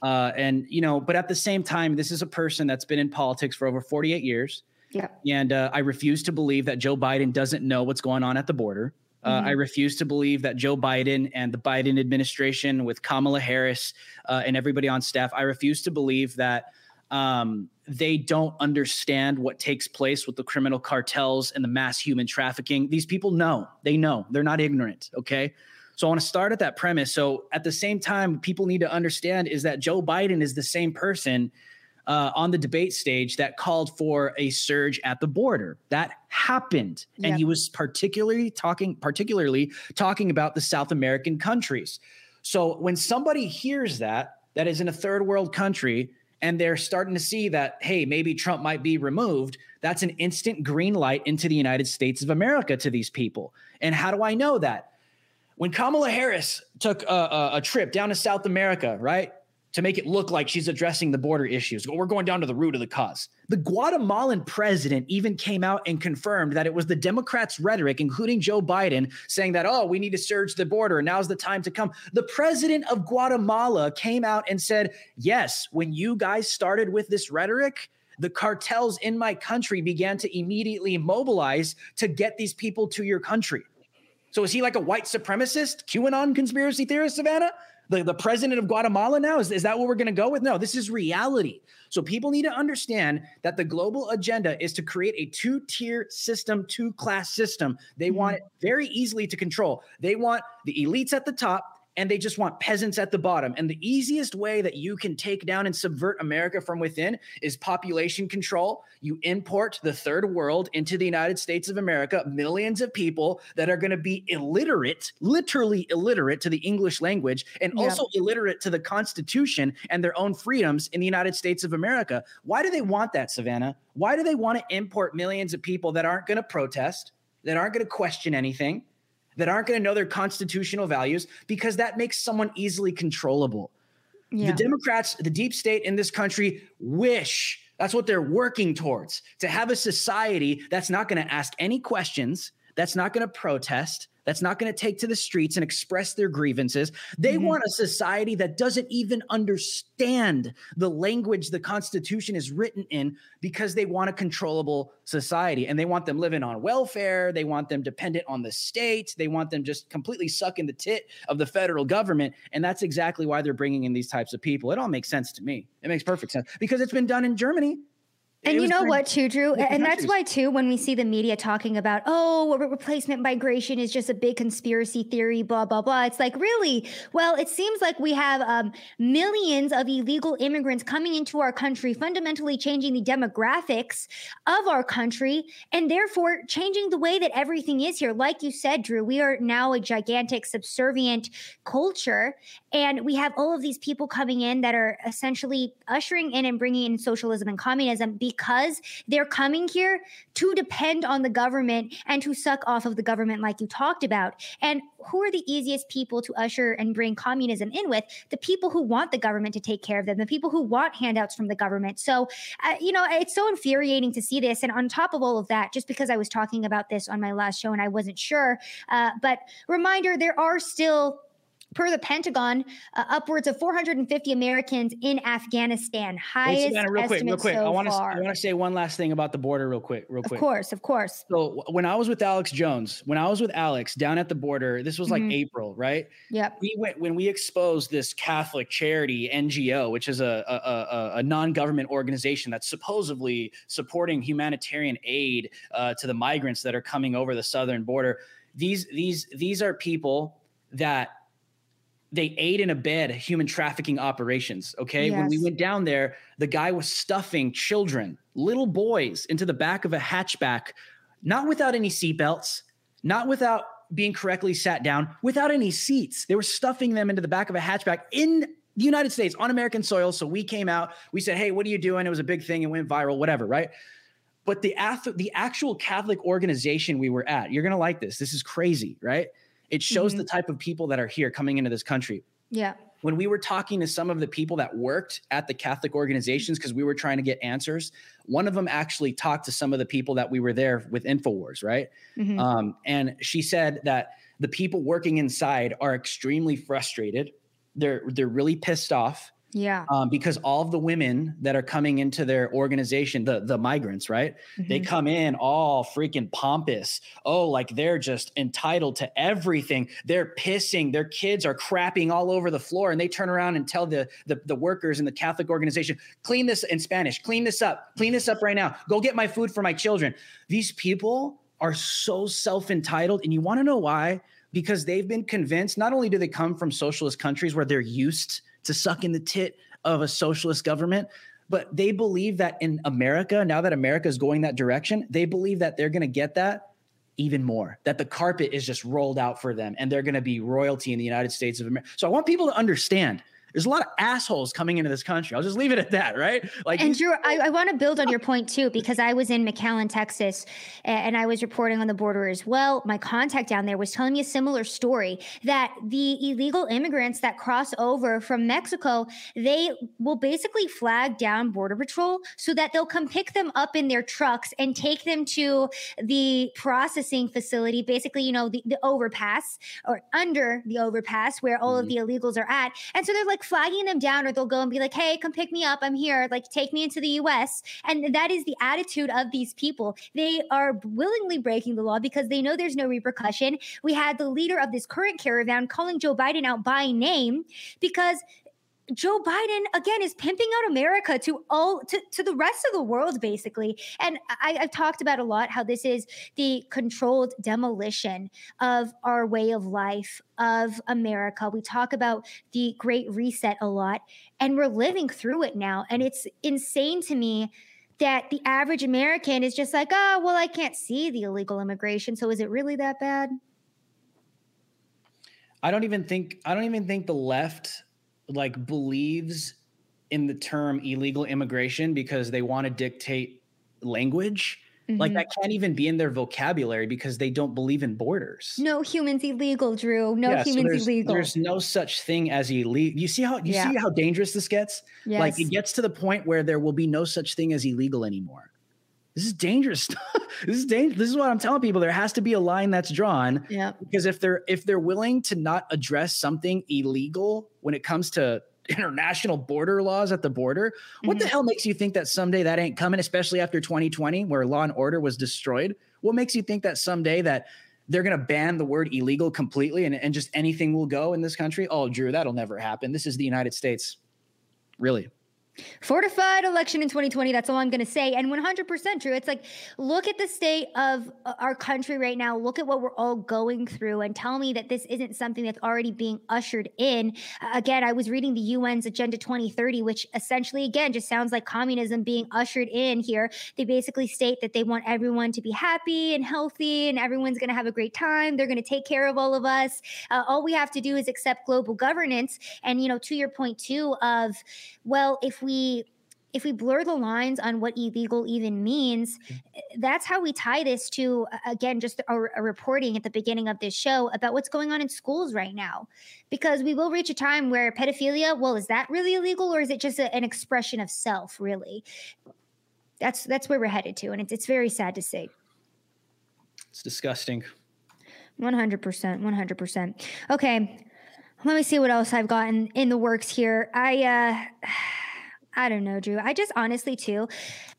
Uh, and you know, but at the same time, this is a person that's been in politics for over 48 years. Yeah. And uh, I refuse to believe that Joe Biden doesn't know what's going on at the border. Uh, mm-hmm. I refuse to believe that Joe Biden and the Biden administration, with Kamala Harris uh, and everybody on staff, I refuse to believe that um, they don't understand what takes place with the criminal cartels and the mass human trafficking. These people know, they know, they're not ignorant. Okay. So I want to start at that premise. So at the same time, people need to understand is that Joe Biden is the same person uh, on the debate stage that called for a surge at the border. That happened, and yep. he was particularly talking, particularly talking about the South American countries. So when somebody hears that, that is in a third world country, and they're starting to see that, hey, maybe Trump might be removed, that's an instant green light into the United States of America to these people. And how do I know that? When Kamala Harris took a, a, a trip down to South America, right? To make it look like she's addressing the border issues. We're going down to the root of the cause. The Guatemalan president even came out and confirmed that it was the Democrats' rhetoric, including Joe Biden, saying that, oh, we need to surge the border. Now's the time to come. The president of Guatemala came out and said, yes, when you guys started with this rhetoric, the cartels in my country began to immediately mobilize to get these people to your country. So is he like a white supremacist, QAnon conspiracy theorist, Savannah? The, the president of Guatemala now? Is, is that what we're going to go with? No, this is reality. So people need to understand that the global agenda is to create a two tier system, two class system. They mm-hmm. want it very easily to control. They want the elites at the top and they just want peasants at the bottom. And the easiest way that you can take down and subvert America from within is population control. You import the third world into the United States of America, millions of people that are going to be illiterate, literally illiterate to the English language, and yeah. also illiterate to the Constitution and their own freedoms in the United States of America. Why do they want that, Savannah? Why do they want to import millions of people that aren't going to protest, that aren't going to question anything? That aren't going to know their constitutional values because that makes someone easily controllable. Yeah. The Democrats, the deep state in this country wish that's what they're working towards to have a society that's not going to ask any questions, that's not going to protest, that's not going to take to the streets and express their grievances. They mm-hmm. want a society that doesn't even understand the language the Constitution is written in because they want a controllable society and they want them living on welfare. They want them dependent on the state. They want them just completely sucking the tit of the federal government. And that's exactly why they're bringing in these types of people. It all makes sense to me. It makes perfect sense because it's been done in Germany. And you know what, too, Drew? And that's why, too, when we see the media talking about, oh, replacement migration is just a big conspiracy theory, blah, blah, blah. It's like, really? Well, it seems like we have um, millions of illegal immigrants coming into our country, fundamentally changing the demographics of our country, and therefore changing the way that everything is here. Like you said, Drew, we are now a gigantic subservient culture. And we have all of these people coming in that are essentially ushering in and bringing in socialism and communism because they're coming here to depend on the government and to suck off of the government, like you talked about. And who are the easiest people to usher and bring communism in with? The people who want the government to take care of them, the people who want handouts from the government. So, uh, you know, it's so infuriating to see this. And on top of all of that, just because I was talking about this on my last show and I wasn't sure, uh, but reminder there are still per the Pentagon, uh, upwards of 450 Americans in Afghanistan. Highest Savannah, real quick, real quick. So I want to I want to say one last thing about the border, real quick, real quick. Of course, of course. So when I was with Alex Jones, when I was with Alex down at the border, this was like mm-hmm. April, right? Yep. We went when we exposed this Catholic charity NGO, which is a a, a, a non-government organization that's supposedly supporting humanitarian aid uh, to the migrants that are coming over the southern border. These these these are people that they aid and abet human trafficking operations. Okay. Yes. When we went down there, the guy was stuffing children, little boys, into the back of a hatchback, not without any seatbelts, not without being correctly sat down, without any seats. They were stuffing them into the back of a hatchback in the United States on American soil. So we came out, we said, Hey, what are you doing? It was a big thing. It went viral, whatever. Right. But the, the actual Catholic organization we were at, you're going to like this. This is crazy, right? It shows mm-hmm. the type of people that are here coming into this country. Yeah. When we were talking to some of the people that worked at the Catholic organizations, because we were trying to get answers, one of them actually talked to some of the people that we were there with InfoWars, right? Mm-hmm. Um, and she said that the people working inside are extremely frustrated. They're they're really pissed off yeah. Um, because all of the women that are coming into their organization, the the migrants, right? Mm-hmm. They come in all freaking pompous. Oh, like they're just entitled to everything. They're pissing. Their kids are crapping all over the floor, and they turn around and tell the the, the workers in the Catholic organization, "Clean this in Spanish. Clean this up. Clean this up right now. Go get my food for my children." These people are so self entitled, and you want to know why? Because they've been convinced. Not only do they come from socialist countries where they're used to suck in the tit of a socialist government. But they believe that in America, now that America is going that direction, they believe that they're going to get that even more, that the carpet is just rolled out for them and they're going to be royalty in the United States of America. So I want people to understand there's a lot of assholes coming into this country. I'll just leave it at that, right? Like, and Drew, I, I want to build on your point too, because I was in McAllen, Texas, and I was reporting on the border as well. My contact down there was telling me a similar story that the illegal immigrants that cross over from Mexico, they will basically flag down Border Patrol so that they'll come pick them up in their trucks and take them to the processing facility, basically, you know, the, the overpass or under the overpass where all mm-hmm. of the illegals are at. And so they're like, flagging them down or they'll go and be like, hey, come pick me up. I'm here. Like, take me into the US. And that is the attitude of these people. They are willingly breaking the law because they know there's no repercussion. We had the leader of this current caravan calling Joe Biden out by name because Joe Biden again is pimping out America to all to, to the rest of the world, basically. And I, have talked about a lot how this is the controlled demolition of our way of life of America. We talk about the Great Reset a lot, and we're living through it now. And it's insane to me that the average American is just like, oh, well, I can't see the illegal immigration. So is it really that bad? I don't even think I don't even think the left like believes in the term illegal immigration because they want to dictate language. Mm-hmm. Like that can't even be in their vocabulary because they don't believe in borders. No humans illegal, Drew. No yeah, humans so there's, illegal. There's no such thing as illegal. You see how you yeah. see how dangerous this gets? Yes. Like it gets to the point where there will be no such thing as illegal anymore. This is dangerous. this is dangerous. This is what I'm telling people. There has to be a line that's drawn. Yeah. Because if they're if they're willing to not address something illegal when it comes to international border laws at the border. Mm-hmm. What the mm-hmm. hell makes you think that someday that ain't coming, especially after 2020, where law and order was destroyed? What makes you think that someday that they're going to ban the word illegal completely and, and just anything will go in this country? Oh, Drew, that'll never happen. This is the United States. Really? Fortified election in 2020. That's all I'm going to say. And 100% true. It's like, look at the state of uh, our country right now. Look at what we're all going through and tell me that this isn't something that's already being ushered in. Again, I was reading the UN's Agenda 2030, which essentially, again, just sounds like communism being ushered in here. They basically state that they want everyone to be happy and healthy and everyone's going to have a great time. They're going to take care of all of us. Uh, all we have to do is accept global governance. And, you know, to your point, too, of, well, if we if we blur the lines on what illegal even means, that's how we tie this to, again, just a, a, reporting at the beginning of this show about what's going on in schools right now. Because we will reach a time where pedophilia, well, is that really illegal or is it just a, an expression of self, really? That's that's where we're headed to. And it's, it's very sad to see. It's disgusting. 100%. 100%. Okay. Let me see what else I've gotten in the works here. I, uh, I don't know, Drew. I just honestly, too,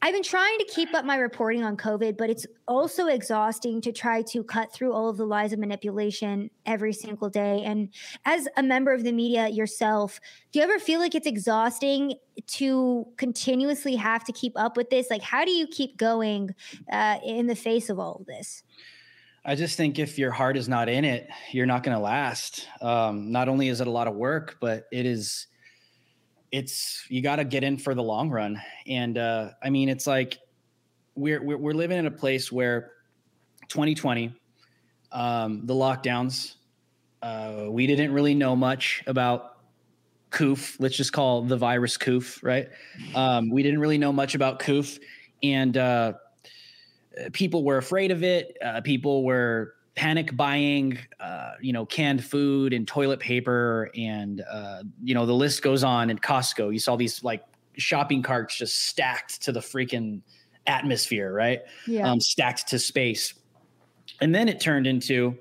I've been trying to keep up my reporting on COVID, but it's also exhausting to try to cut through all of the lies of manipulation every single day. And as a member of the media yourself, do you ever feel like it's exhausting to continuously have to keep up with this? Like, how do you keep going uh, in the face of all of this? I just think if your heart is not in it, you're not going to last. Um, not only is it a lot of work, but it is it's you got to get in for the long run. And uh, I mean, it's like we're, we're, we're living in a place where 2020, um, the lockdowns, uh, we didn't really know much about COOF. Let's just call the virus COOF, right? Um, we didn't really know much about COOF, and uh, people were afraid of it. Uh, people were panic buying, uh, you know, canned food and toilet paper, and uh, you know, the list goes on. In Costco, you saw these like shopping carts just stacked to the freaking atmosphere, right? Yeah, um, stacked to space. And then it turned into,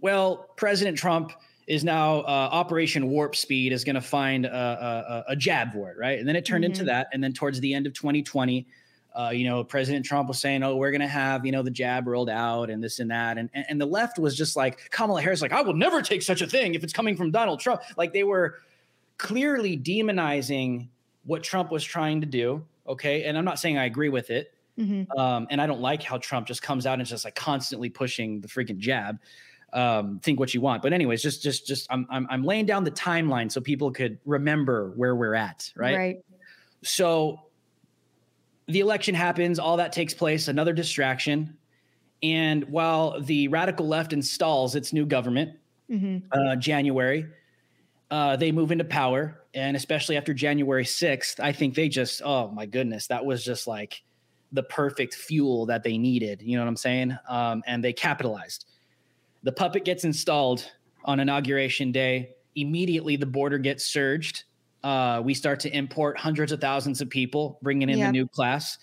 well, President Trump is now uh, Operation Warp Speed is going to find a, a, a, jab for it, right? And then it turned mm-hmm. into that. And then towards the end of 2020, uh, you know, President Trump was saying, "Oh, we're going to have you know the jab rolled out and this and that," and, and the left was just like Kamala Harris, like, "I will never take such a thing if it's coming from Donald Trump." Like they were clearly demonizing what Trump was trying to do. Okay, and I'm not saying I agree with it, mm-hmm. um, and I don't like how Trump just comes out and just like constantly pushing the freaking jab. Um, think what you want, but anyways, just just just I'm, I'm I'm laying down the timeline so people could remember where we're at, right? Right. So the election happens, all that takes place, another distraction. And while the radical left installs its new government, mm-hmm. uh, January, uh, they move into power. And especially after January 6th, I think they just, oh my goodness, that was just like the perfect fuel that they needed. You know what I'm saying? Um, and they capitalized. The puppet gets installed on inauguration day. Immediately, the border gets surged uh, we start to import hundreds of thousands of people, bringing in yep. the new class.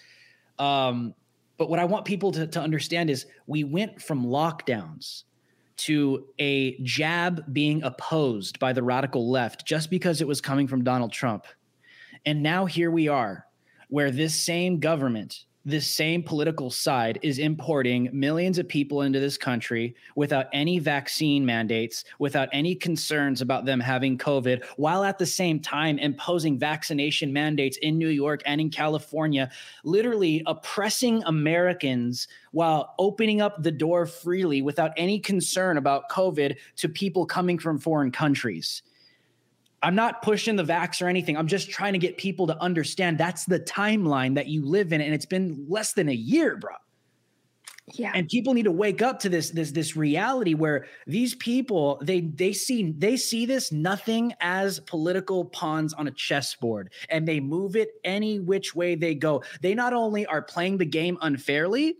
Um, but what I want people to, to understand is we went from lockdowns to a jab being opposed by the radical left just because it was coming from Donald Trump. And now here we are, where this same government this same political side is importing millions of people into this country without any vaccine mandates, without any concerns about them having COVID, while at the same time imposing vaccination mandates in New York and in California, literally oppressing Americans while opening up the door freely without any concern about COVID to people coming from foreign countries. I'm not pushing the vax or anything. I'm just trying to get people to understand that's the timeline that you live in. And it's been less than a year, bro. Yeah. And people need to wake up to this this this reality where these people they they see they see this nothing as political pawns on a chessboard and they move it any which way they go. They not only are playing the game unfairly,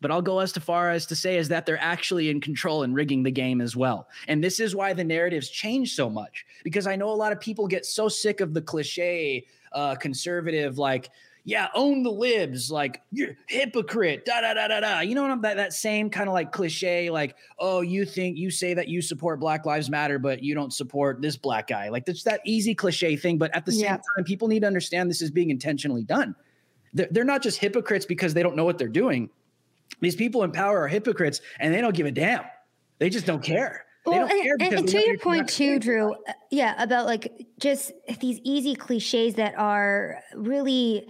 but I'll go as far as to say is that they're actually in control and rigging the game as well. And this is why the narratives change so much because I know a lot of people get so sick of the cliche uh, conservative, like, yeah, own the libs, like you're hypocrite, da da da da da. You know what I'm that that same kind of like cliche, like, oh, you think you say that you support Black Lives Matter, but you don't support this black guy. Like that's that easy cliche thing. But at the same yeah. time, people need to understand this is being intentionally done. They're, they're not just hypocrites because they don't know what they're doing these people in power are hypocrites and they don't give a damn. They just don't care. well, and, and, and to your point too, Drew, uh, yeah, about like just these easy cliches that are really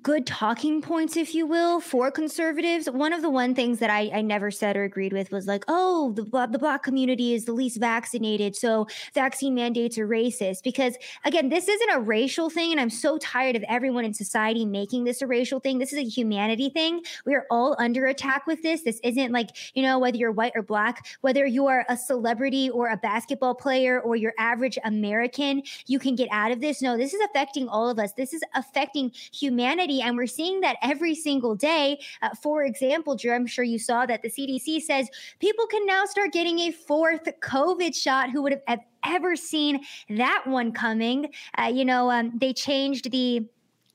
good talking points, if you will, for conservatives. One of the one things that I, I never said or agreed with was like, oh, the, the black community is the least vaccinated. So vaccine mandates are racist. Because again, this isn't a racial thing. And I'm so tired of everyone in society making this a racial thing. This is a humanity thing. We are all under attack with this. This isn't like, you know, whether you're white or black, whether you are a celebrity or a basketball player or your average American, you can get out of this. No, this is affecting all of us. This is affecting humanity humanity. And we're seeing that every single day. Uh, for example, Drew, I'm sure you saw that the CDC says people can now start getting a fourth COVID shot who would have ever seen that one coming. Uh, you know, um, they changed the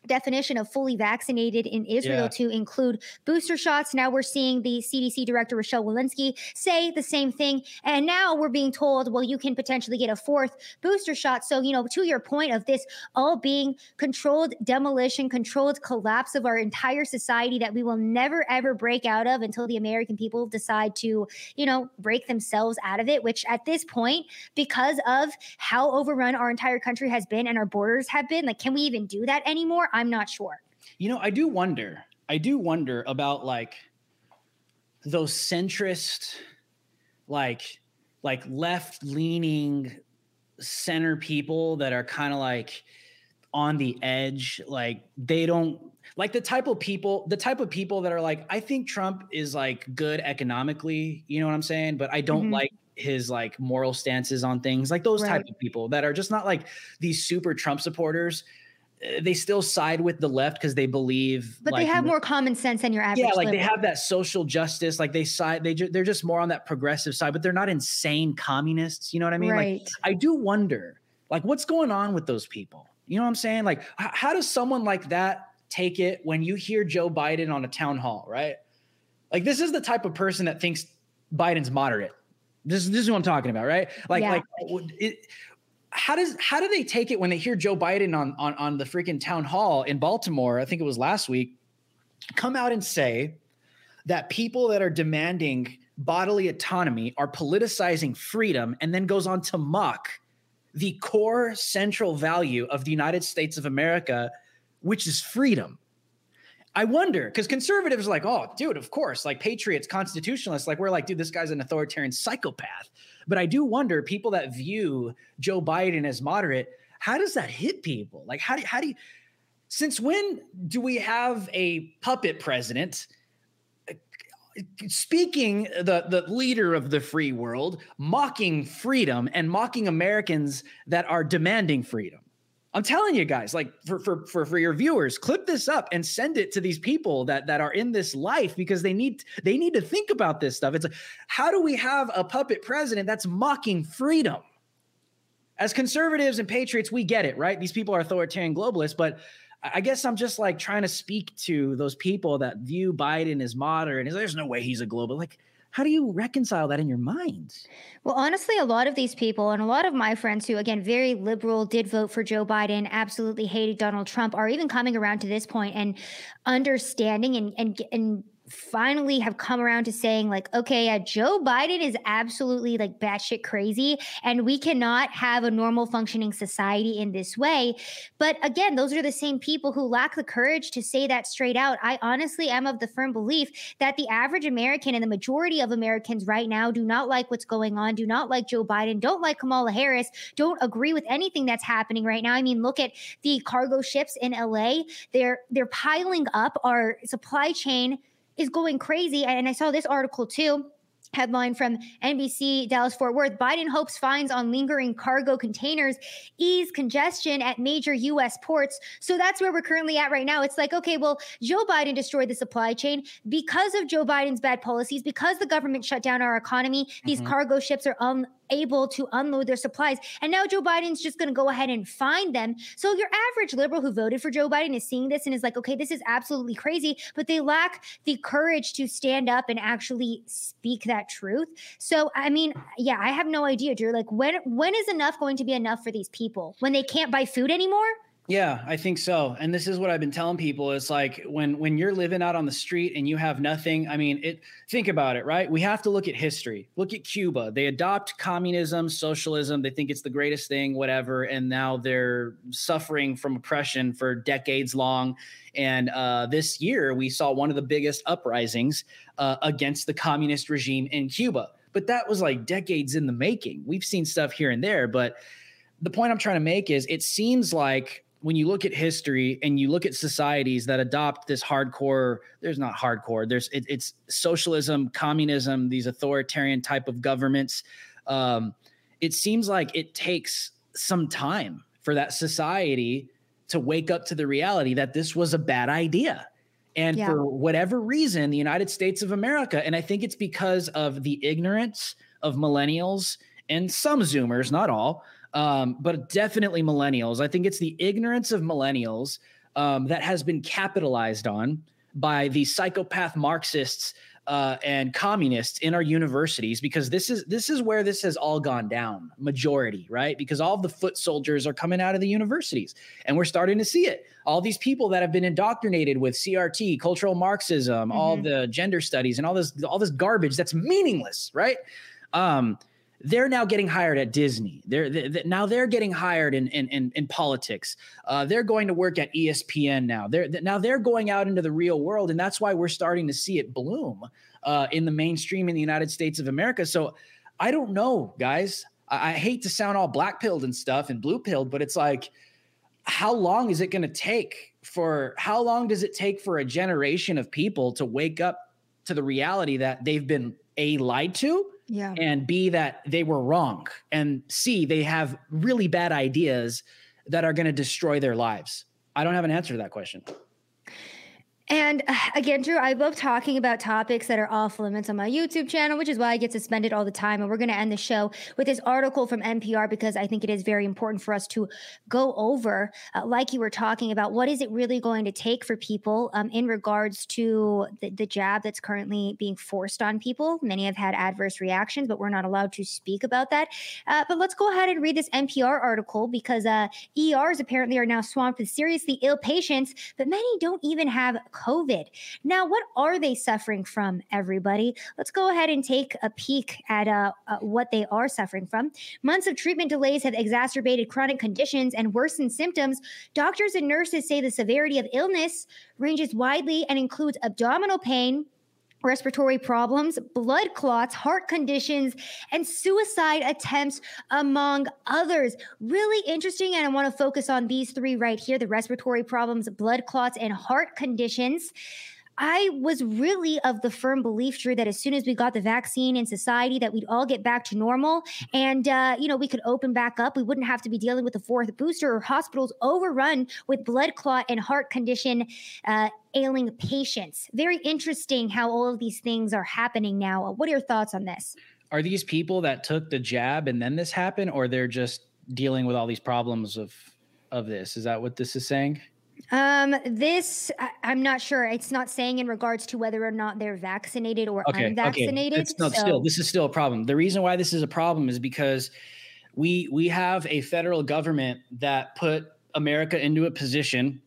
definition of fully vaccinated in Israel yeah. to include booster shots. Now we're seeing the CDC director, Rochelle Walensky, say the same thing. And now we're being told, well, you can potentially get a fourth booster shot. So, you know, to your point of this all being controlled demolition, controlled collapse of our entire society that we will never, ever break out of until the American people decide to, you know, break themselves out of it, which at this point, because of how overrun our entire country has been and our borders have been, like, can we even do that anymore? I'm not sure. You know, I do wonder. I do wonder about like those centrist, like like left leaning center people that are kind of like on the edge like they don't like the type of people the type of people that are like i think trump is like good economically you know what i'm saying but i don't mm-hmm. like his like moral stances on things like those right. type of people that are just not like these super trump supporters they still side with the left because they believe but like, they have more common sense than your average yeah like liberal. they have that social justice like they side they ju- they're just more on that progressive side but they're not insane communists you know what i mean right. like i do wonder like what's going on with those people you know what i'm saying like h- how does someone like that take it when you hear joe biden on a town hall right like this is the type of person that thinks biden's moderate this, this is what i'm talking about right like yeah. like it, how does how do they take it when they hear Joe Biden on on on the freaking town hall in Baltimore? I think it was last week. Come out and say that people that are demanding bodily autonomy are politicizing freedom, and then goes on to mock the core central value of the United States of America, which is freedom. I wonder because conservatives are like, oh, dude, of course, like patriots, constitutionalists, like we're like, dude, this guy's an authoritarian psychopath. But I do wonder people that view Joe Biden as moderate, how does that hit people? Like, how do how do you? Since when do we have a puppet president? Speaking the the leader of the free world, mocking freedom and mocking Americans that are demanding freedom. I'm telling you guys, like for, for for for your viewers, clip this up and send it to these people that that are in this life because they need they need to think about this stuff. It's like, how do we have a puppet president that's mocking freedom? As conservatives and patriots, we get it, right? These people are authoritarian globalists, but I guess I'm just like trying to speak to those people that view Biden as modern. There's no way he's a global. Like, how do you reconcile that in your mind? Well, honestly, a lot of these people and a lot of my friends who, again, very liberal, did vote for Joe Biden, absolutely hated Donald Trump, are even coming around to this point and understanding and and and finally have come around to saying like okay yeah, joe biden is absolutely like batshit crazy and we cannot have a normal functioning society in this way. But again those are the same people who lack the courage to say that straight out. I honestly am of the firm belief that the average american and the majority of americans right now do not like what's going on do not like joe biden don't like kamala harris don't agree with anything that's happening right now. I mean look at the cargo ships in la they're they're piling up our supply chain is going crazy. And I saw this article too Headline from NBC Dallas Fort Worth Biden hopes fines on lingering cargo containers ease congestion at major U.S. ports. So that's where we're currently at right now. It's like, okay, well, Joe Biden destroyed the supply chain because of Joe Biden's bad policies, because the government shut down our economy. These mm-hmm. cargo ships are un- able to unload their supplies. And now Joe Biden's just going to go ahead and find them. So your average liberal who voted for Joe Biden is seeing this and is like, okay, this is absolutely crazy, but they lack the courage to stand up and actually speak that truth. So, I mean, yeah, I have no idea, Drew. Like, when when is enough going to be enough for these people when they can't buy food anymore? Yeah, I think so. And this is what I've been telling people. It's like when when you're living out on the street and you have nothing, I mean, it think about it, right? We have to look at history. Look at Cuba. They adopt communism, socialism, they think it's the greatest thing, whatever, and now they're suffering from oppression for decades long. And uh, this year we saw one of the biggest uprisings uh, against the communist regime in Cuba. But that was like decades in the making. We've seen stuff here and there, but the point I'm trying to make is it seems like when you look at history and you look at societies that adopt this hardcore there's not hardcore there's it, it's socialism communism these authoritarian type of governments um, it seems like it takes some time for that society to wake up to the reality that this was a bad idea and yeah. for whatever reason the united states of america and i think it's because of the ignorance of millennials and some zoomers not all um, but definitely millennials. I think it's the ignorance of millennials um, that has been capitalized on by the psychopath Marxists uh, and communists in our universities because this is this is where this has all gone down majority right because all the foot soldiers are coming out of the universities and we're starting to see it all these people that have been indoctrinated with crt cultural marxism mm-hmm. all the gender studies and all this all this garbage that's meaningless right um they're now getting hired at Disney. They're, they're now they're getting hired in in in, in politics. Uh, they're going to work at ESPN now. They're now they're going out into the real world, and that's why we're starting to see it bloom uh, in the mainstream in the United States of America. So I don't know, guys. I, I hate to sound all black pilled and stuff and blue pilled, but it's like, how long is it going to take for? How long does it take for a generation of people to wake up to the reality that they've been a lied to? Yeah. and B, that they were wrong, and C, they have really bad ideas that are going to destroy their lives? I don't have an answer to that question. And again, Drew, I love talking about topics that are off limits on my YouTube channel, which is why I get suspended all the time. And we're going to end the show with this article from NPR because I think it is very important for us to go over, uh, like you were talking about, what is it really going to take for people um, in regards to the, the, jab that's currently being forced on people. Many have had adverse reactions, but we're not allowed to speak about that. Uh, but let's go ahead and read this NPR article because uh, ERs apparently are now swamped with seriously ill patients, but many don't even have COVID. Now, what are they suffering from, everybody? Let's go ahead and take a peek at uh, uh, what they are suffering from. Months of treatment delays have exacerbated chronic conditions and worsened symptoms. Doctors and nurses say the severity of illness ranges widely and includes abdominal pain, respiratory problems, blood clots, heart conditions, and suicide attempts, among others. Really interesting. And I want to focus on these three right here the respiratory problems, blood clots, and heart conditions. I was really of the firm belief, Drew, that as soon as we got the vaccine in society, that we'd all get back to normal, and uh, you know we could open back up. We wouldn't have to be dealing with a fourth booster or hospitals overrun with blood clot and heart condition uh, ailing patients. Very interesting how all of these things are happening now. What are your thoughts on this? Are these people that took the jab and then this happened, or they're just dealing with all these problems of of this? Is that what this is saying? Um, this I, am not sure. It's not saying in regards to whether or not they're vaccinated or okay, unvaccinated. Okay. It's not so. still. This is still a problem. The reason why this is a problem is because we we have a federal government that put America into a position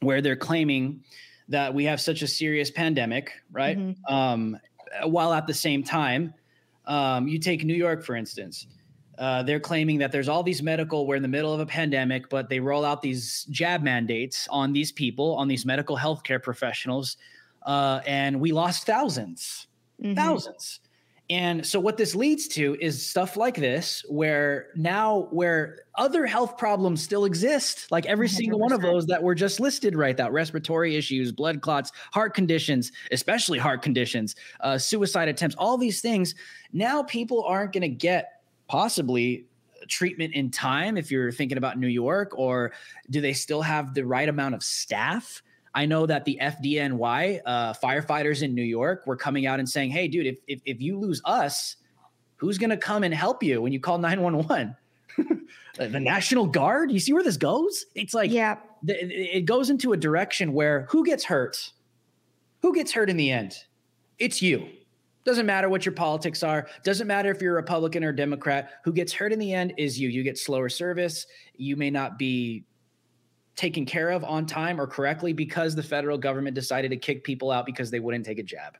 where they're claiming that we have such a serious pandemic, right? Mm-hmm. Um, while at the same time, um, you take New York for instance uh, they're claiming that there's all these medical, we're in the middle of a pandemic, but they roll out these jab mandates on these people, on these medical healthcare professionals. Uh, and we lost 1000s mm-hmm. thousands. And so what this leads to is stuff like this, where now where other health problems still exist, like every 100%. single one of those that were just listed right that respiratory issues, blood clots, heart conditions, especially heart conditions, uh, suicide attempts, all these things. Now people aren't going to get possibly treatment in time if you're thinking about New York, or do they still have the right amount of staff? I know that the FDNY uh, firefighters in New York were coming out and saying, "Hey, dude, if if, if you lose us, who's going to come and help you when you call 911?" the National Guard. You see where this goes? It's like yeah, it goes into a direction where who gets hurt? Who gets hurt in the end? It's you. Doesn't matter what your politics are. Doesn't matter if you're a Republican or Democrat. Who gets hurt in the end is you. You get slower service. You may not be taken care of on time or correctly because the federal government decided to kick people out because they wouldn't take a jab.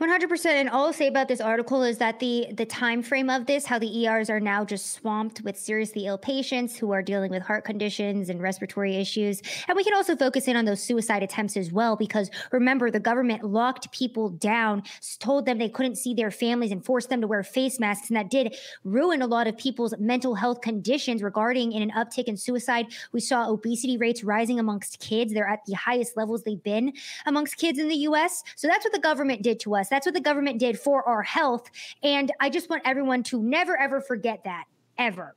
100% and all i'll say about this article is that the the time frame of this how the ers are now just swamped with seriously ill patients who are dealing with heart conditions and respiratory issues. And we can also focus in on those suicide attempts as well because remember the government locked people down told them they couldn't see their families and forced them to wear face masks. And that did ruin a lot of people's mental health conditions regarding in an uptick in suicide. We saw obesity rates rising amongst kids. They're at the highest levels they've been amongst kids in the us so that's what the government did to us. That's what the government did for our health. And I just want everyone to never, ever forget that, ever.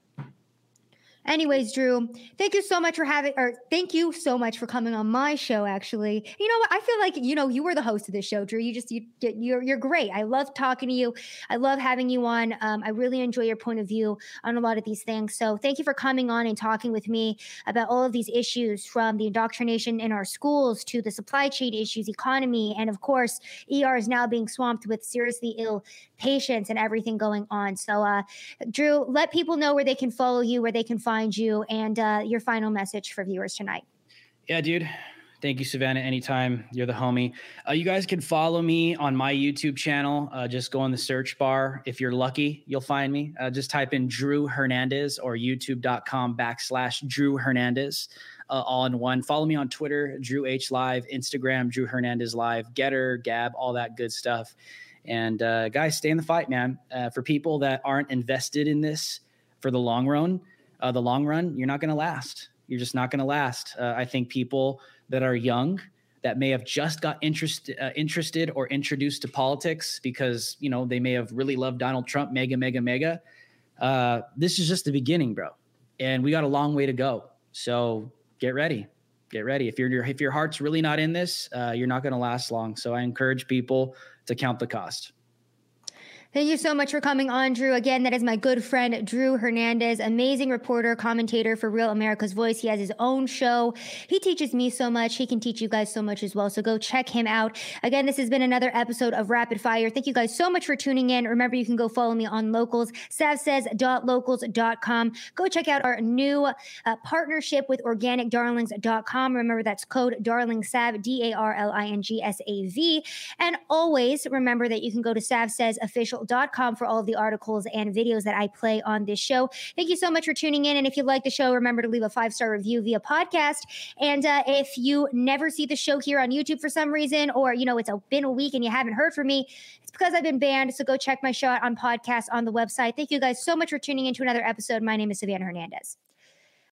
Anyways, Drew, thank you so much for having, or thank you so much for coming on my show. Actually, you know what? I feel like you know you were the host of this show, Drew. You just you you're you're great. I love talking to you. I love having you on. Um, I really enjoy your point of view on a lot of these things. So thank you for coming on and talking with me about all of these issues, from the indoctrination in our schools to the supply chain issues, economy, and of course, ER is now being swamped with seriously ill patients and everything going on. So, uh, Drew, let people know where they can follow you, where they can find find you and uh, your final message for viewers tonight. Yeah, dude. Thank you, Savannah. Anytime you're the homie. Uh, you guys can follow me on my YouTube channel. Uh, just go in the search bar. If you're lucky, you'll find me. Uh, just type in Drew Hernandez or youtube.com backslash Drew Hernandez. Uh, all in one. Follow me on Twitter, Drew H Live, Instagram, Drew Hernandez Live, Gettr, Gab, all that good stuff. And uh, guys, stay in the fight, man. Uh, for people that aren't invested in this for the long run, uh, the long run, you're not going to last. You're just not going to last. Uh, I think people that are young that may have just got interest, uh, interested or introduced to politics because you know they may have really loved Donald Trump, MAGA, MAGA, MAGA. Uh, this is just the beginning, bro, and we got a long way to go. So get ready, get ready. If your if your heart's really not in this, uh, you're not going to last long. So I encourage people to count the cost. Thank you so much for coming on, Drew. Again, that is my good friend, Drew Hernandez, amazing reporter, commentator for Real America's Voice. He has his own show. He teaches me so much. He can teach you guys so much as well. So go check him out. Again, this has been another episode of Rapid Fire. Thank you guys so much for tuning in. Remember, you can go follow me on locals, savsays.locals.com. Go check out our new uh, partnership with organicdarlings.com. Remember, that's code DarlingSav, D A R L I N G S A V. And always remember that you can go to Sav Says official com for all of the articles and videos that I play on this show. Thank you so much for tuning in. And if you like the show, remember to leave a five star review via podcast. And uh, if you never see the show here on YouTube for some reason, or you know it's a, been a week and you haven't heard from me, it's because I've been banned. So go check my show out on podcast on the website. Thank you guys so much for tuning in to another episode. My name is Savannah Hernandez.